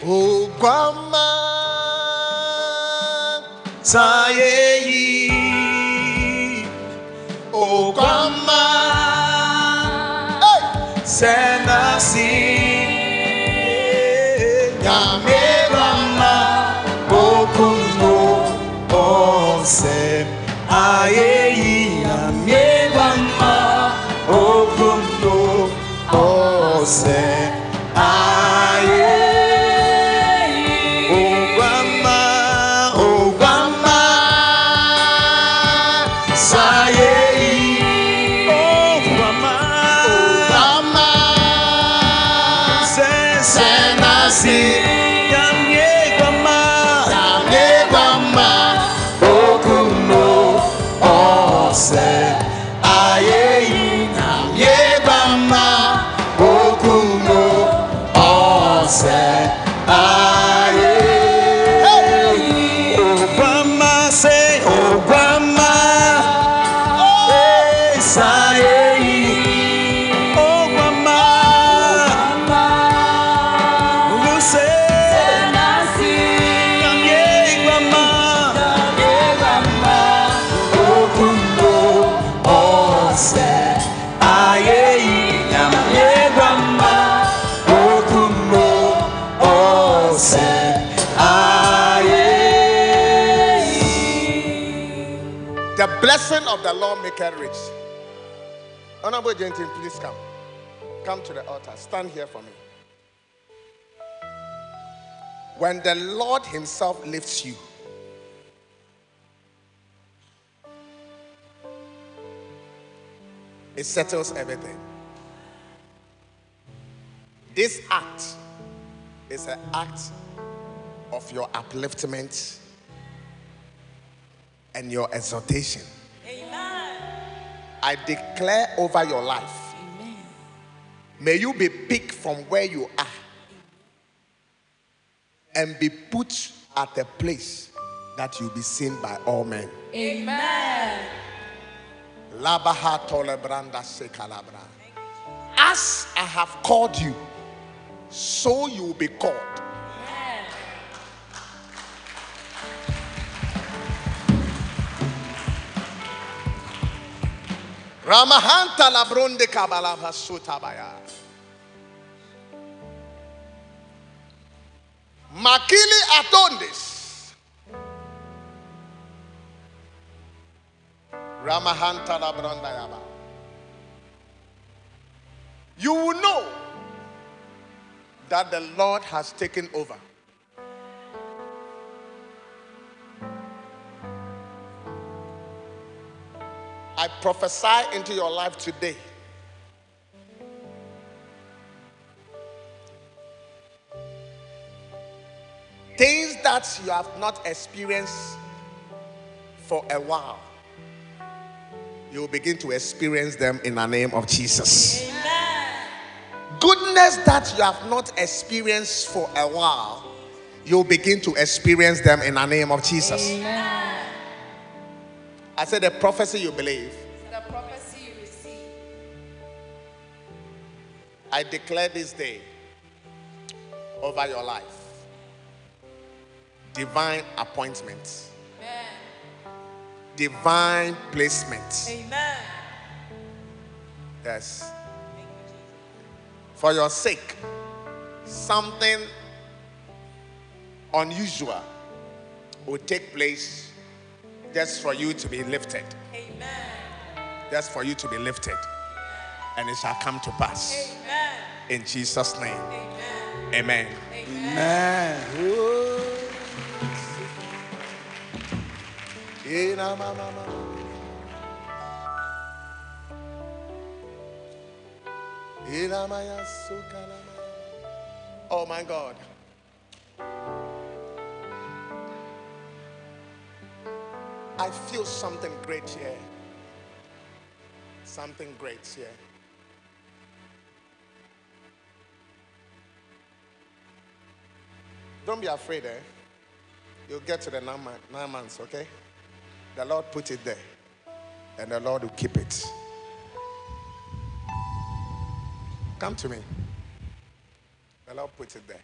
Oh, Grandma. Sayeyi, Oh, Grandma. Hey. senasi, Nyame mama, okuno, ose, ayeyi, nyame mama, okuno, ose, rich. Honorable gentlemen, please come. Come to the altar. Stand here for me. When the Lord Himself lifts you, it settles everything. This act is an act of your upliftment and your exhortation. I declare over your life. May you be picked from where you are and be put at a place that you'll be seen by all men. Amen. Labaha tolebranda sekalabra. As I have called you, so you will be called. Ramahanta labronde kabalaba sutabaya. Makili atondes. Ramahanta labronda yaba. You will know that the Lord has taken over. I prophesy into your life today. Things that you have not experienced for a while, you will begin to experience them in the name of Jesus. Amen. Goodness that you have not experienced for a while, you'll begin to experience them in the name of Jesus. I said, the prophecy you believe, The prophecy you receive. I declare this day over your life divine appointment, Amen. divine placement. Amen. Yes. For your sake, something unusual will take place just for you to be lifted. Amen. Just for you to be lifted. And it shall come to pass. Amen. In Jesus' name. Amen. Amen. Amen. Oh my God. I feel something great here. Something great here. Don't be afraid, eh? You'll get to the nine, nine months, okay? The Lord put it there, and the Lord will keep it. Come to me. The Lord put it there,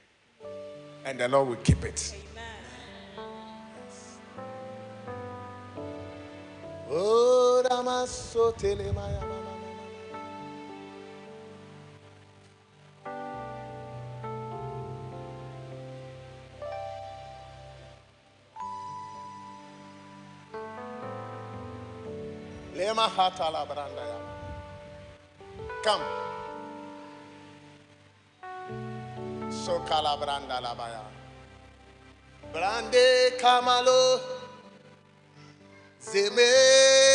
and the Lord will keep it. Oh, mama mama. Lema. Come. So kala branda la baya. Brande kamalo.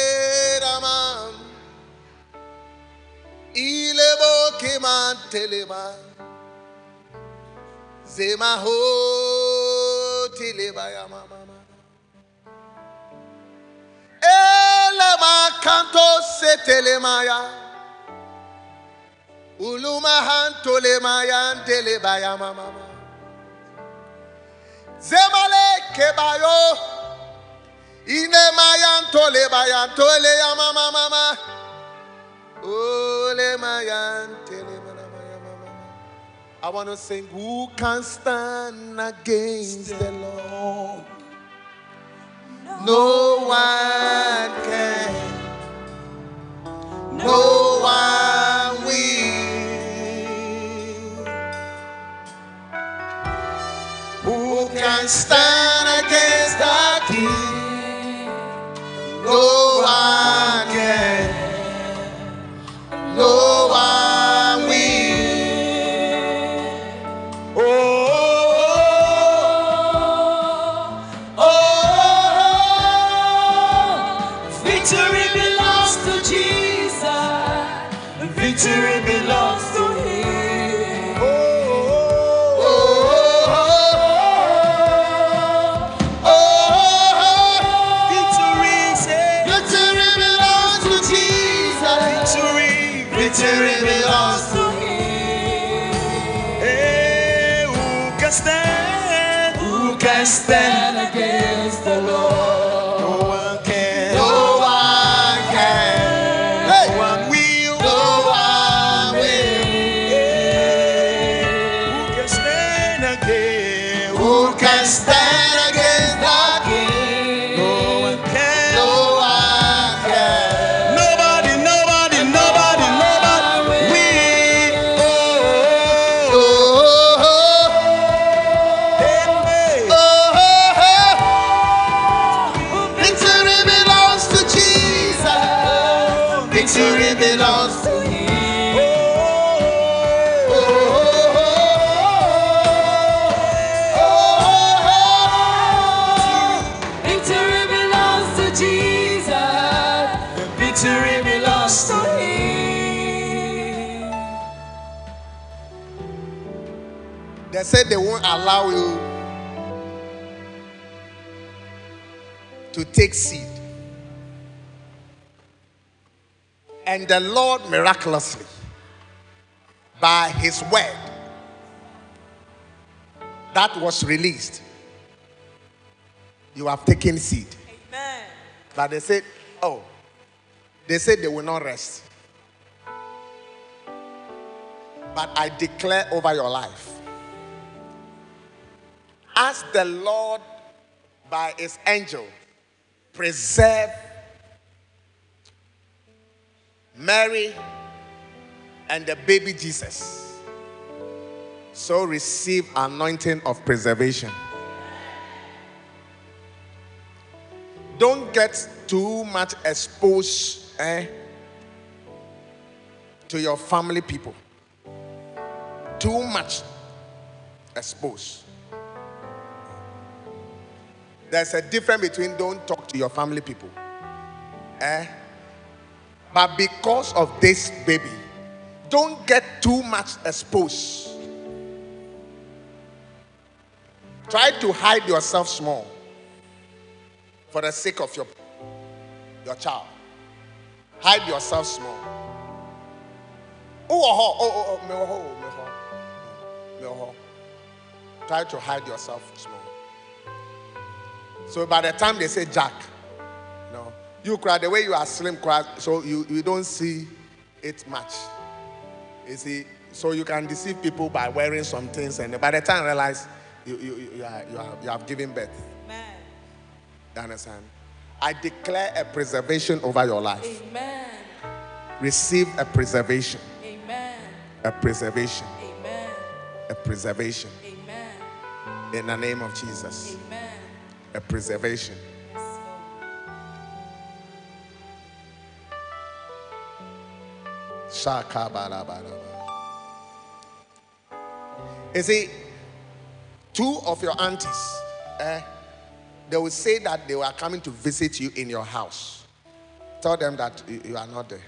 Zemeramam. Ilebo keman telema. Zemaho teleba ya mama. Elema kanto setelemaya. Uluma hantolemaya ndelebaya mama. Zemale kebayo. Mama mama. Ole. I want to sing, Who can stand against the Lord? No one can. No one will. Who can stand No one can. No one take seed. And the Lord miraculously, by His word that was released, you have taken seed. Amen. But they said, oh, they said they will not rest. But I declare over your life, as the Lord by his angel preserve Mary and the baby Jesus, so receive anointing of preservation. don't get too much exposed eh, to your family people. Too much exposed. There's a difference between don't talk to your family people. Eh? But because of this baby, don't get too much exposed. Try to hide yourself small for the sake of your, your child. Hide yourself small. Oh, oh, oh, oh, me, oh, me, oh, me, oh. Try to hide yourself small. So by the time they say Jack, no, you cry the way you are slim, cry, so you, you don't see it much. You see, so you can deceive people by wearing some things, and by the time you realize you, you, you, you, are, you, are, you have given birth. Amen. You understand? I declare a preservation over your life. Amen. Receive a preservation. Amen. A preservation. Amen. A preservation. Amen. In the name of Jesus. Amen. A preservation. You see, two of your aunties, eh, they will say that they were coming to visit you in your house. Tell them that you, are not there.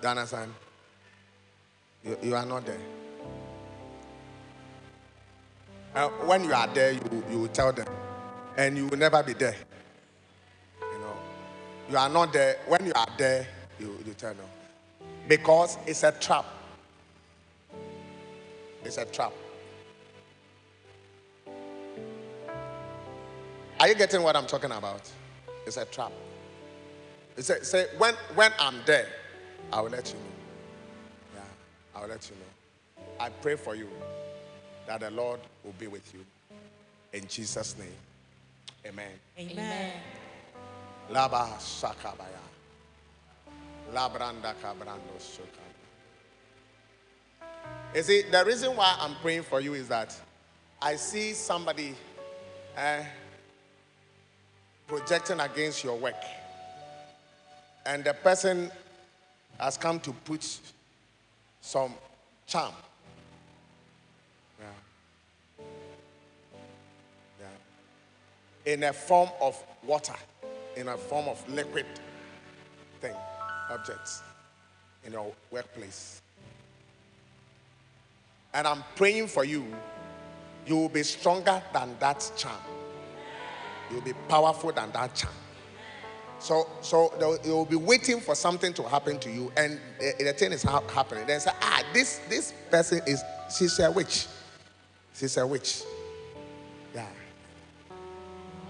Do you? You, you are not there. Uh, when you are there, you, you will tell them, and you will never be there. You know, you are not there. When you are there, you, you tell them. Because it's a trap. It's a trap. Are you getting what I'm talking about? It's a trap. It's a, say, when, when I'm there, I will let you know. Yeah, I will let you know. I pray for you that the Lord will be with you. In Jesus' name. Amen. Amen. Laba sakabaya. Labranda kabrando sukaba. You see, the reason why I'm praying for you is that I see somebody, eh, projecting against your work. And the person has come to put some charm. In a form of water, in a form of liquid thing, objects in your workplace. And I'm praying for you. You will be stronger than that charm. You'll be powerful than that charm. So, so they'll be waiting for something to happen to you, and the, the thing is ha- happening. Then say, ah, this this person is she's a witch. She's a witch. Yeah.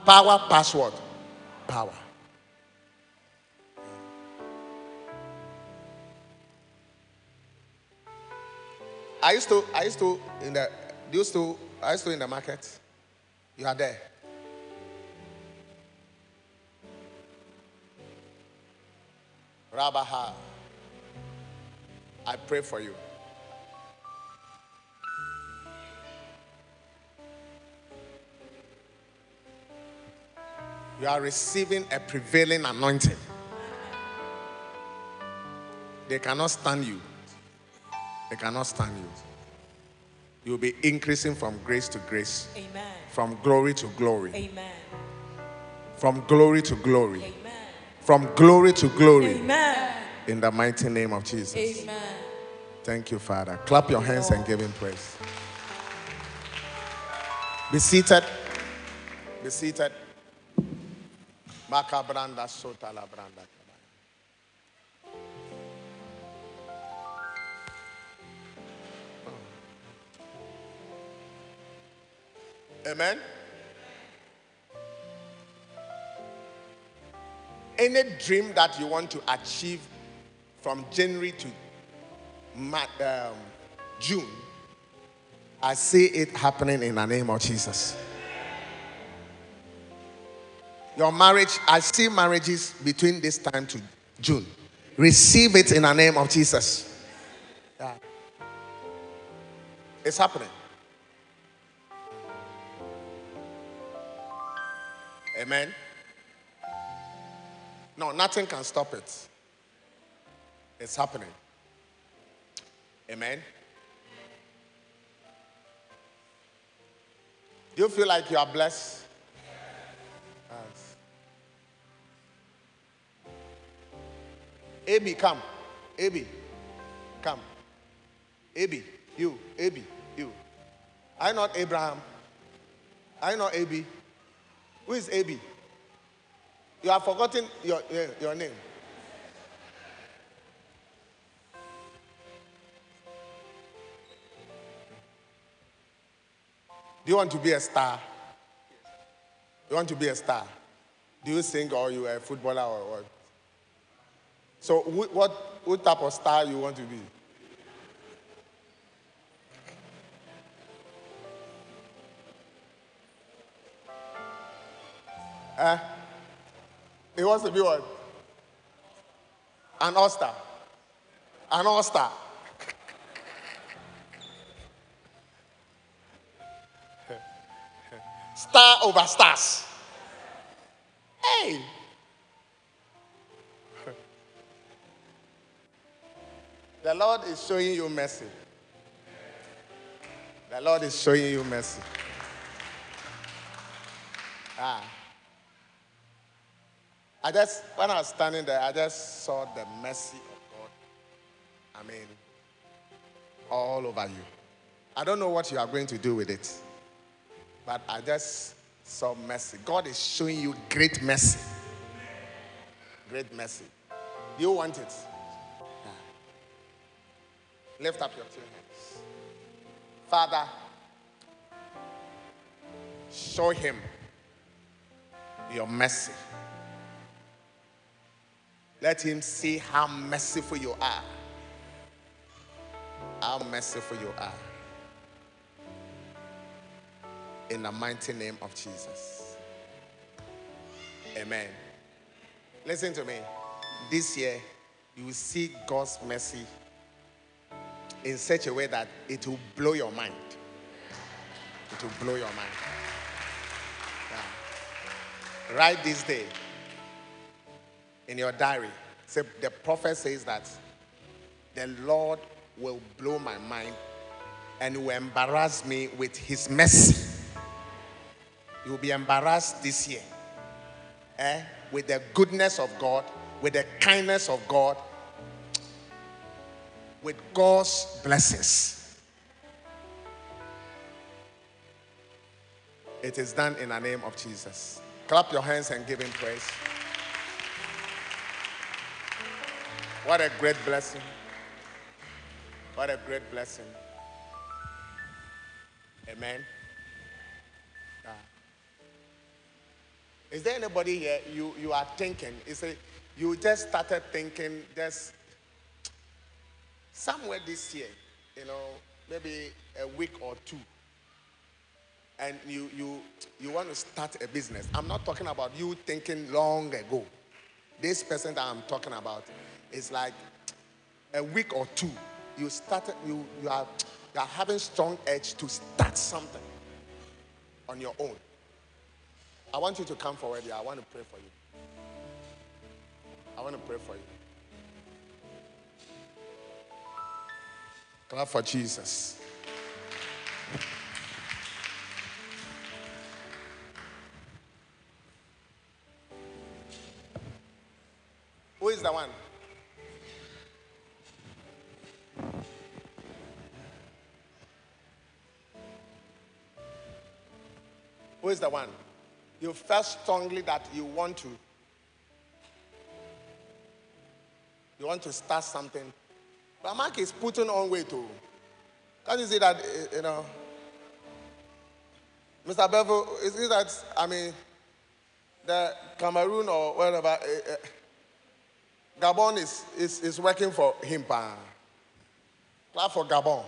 Power password. Power. I used to, I used to in the, used to, I used to in the market. You are there. Rabaha. I pray for you. You are receiving a prevailing anointing. They cannot stand you. They cannot stand you. You'll be increasing from grace to grace, Amen. from glory to glory, Amen. from glory to glory, Amen. from glory to glory. Amen. In the mighty name of Jesus. Amen. Thank you, Father. Clap your hands and give him praise. Be seated. Be seated. Makabranda sota la branda. Amen. Any dream that you want to achieve from January to um, June, I see it happening in the name of Jesus. Your marriage, I see marriages between this time to June. Receive it in the name of Jesus. Yeah. It's happening. Amen. No, nothing can stop it. It's happening. Amen. Do you feel like you are blessed? Abi, come. Abi, come. Abi, you. Abi, you. I not Abraham. I not Abi. Who is Abi? You have forgotten your, your, your name. Do you want to be a star? You want to be a star? Do you sing or you a footballer or what? So, wh- what, what type of star you want to be? Eh? He wants to be what? An all-star. An all-star. Star over stars. Hey. The Lord is showing you mercy. The Lord is showing you mercy. Ah. I just, when I was standing there, I just saw the mercy of God. I mean, all over you. I don't know what you are going to do with it, but I just saw mercy. God is showing you great mercy. Great mercy. Do you want it? Lift up your two hands. Father, show him your mercy. Let him see how merciful you are. How merciful you are. In the mighty name of Jesus. Amen. Listen to me. This year, you will see God's mercy in such a way that it will blow your mind. It will blow your mind. Yeah. Write this day in your diary. Say, the prophet says that the Lord will blow my mind and will embarrass me with his mercy. You will be embarrassed this year eh? with the goodness of God, with the kindness of God, with God's blessings. It is done in the name of Jesus. Clap your hands and give him praise. What a great blessing. What a great blessing. Amen. Yeah. Is there anybody here you, you are thinking? Is it you just started thinking just somewhere this year, you know, maybe a week or two, and you you you want to start a business. I'm not talking about you thinking long ago. This person that I'm talking about is like a week or two. You started you you are you are having strong edge to start something on your own. I want you to come forward here. I want to pray for you. I want to pray for you. Clap for Jesus. Who is the one? Who is the one? You felt strongly that you want to. You want to start something. But Mark is putting on weight too. Can't you see that, eh, you know? Mr. Bevel, is it that, I mean, the Cameroon or whatever, uh, uh, Gabon is, is, is working for him. Pa. Clap for Gabon.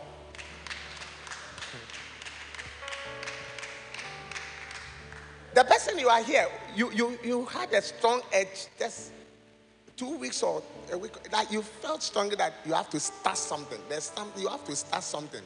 The person you are here, you, you, you had a strong edge just two weeks or a week, that you felt strongly that you have to start something. There's something, you have to start something.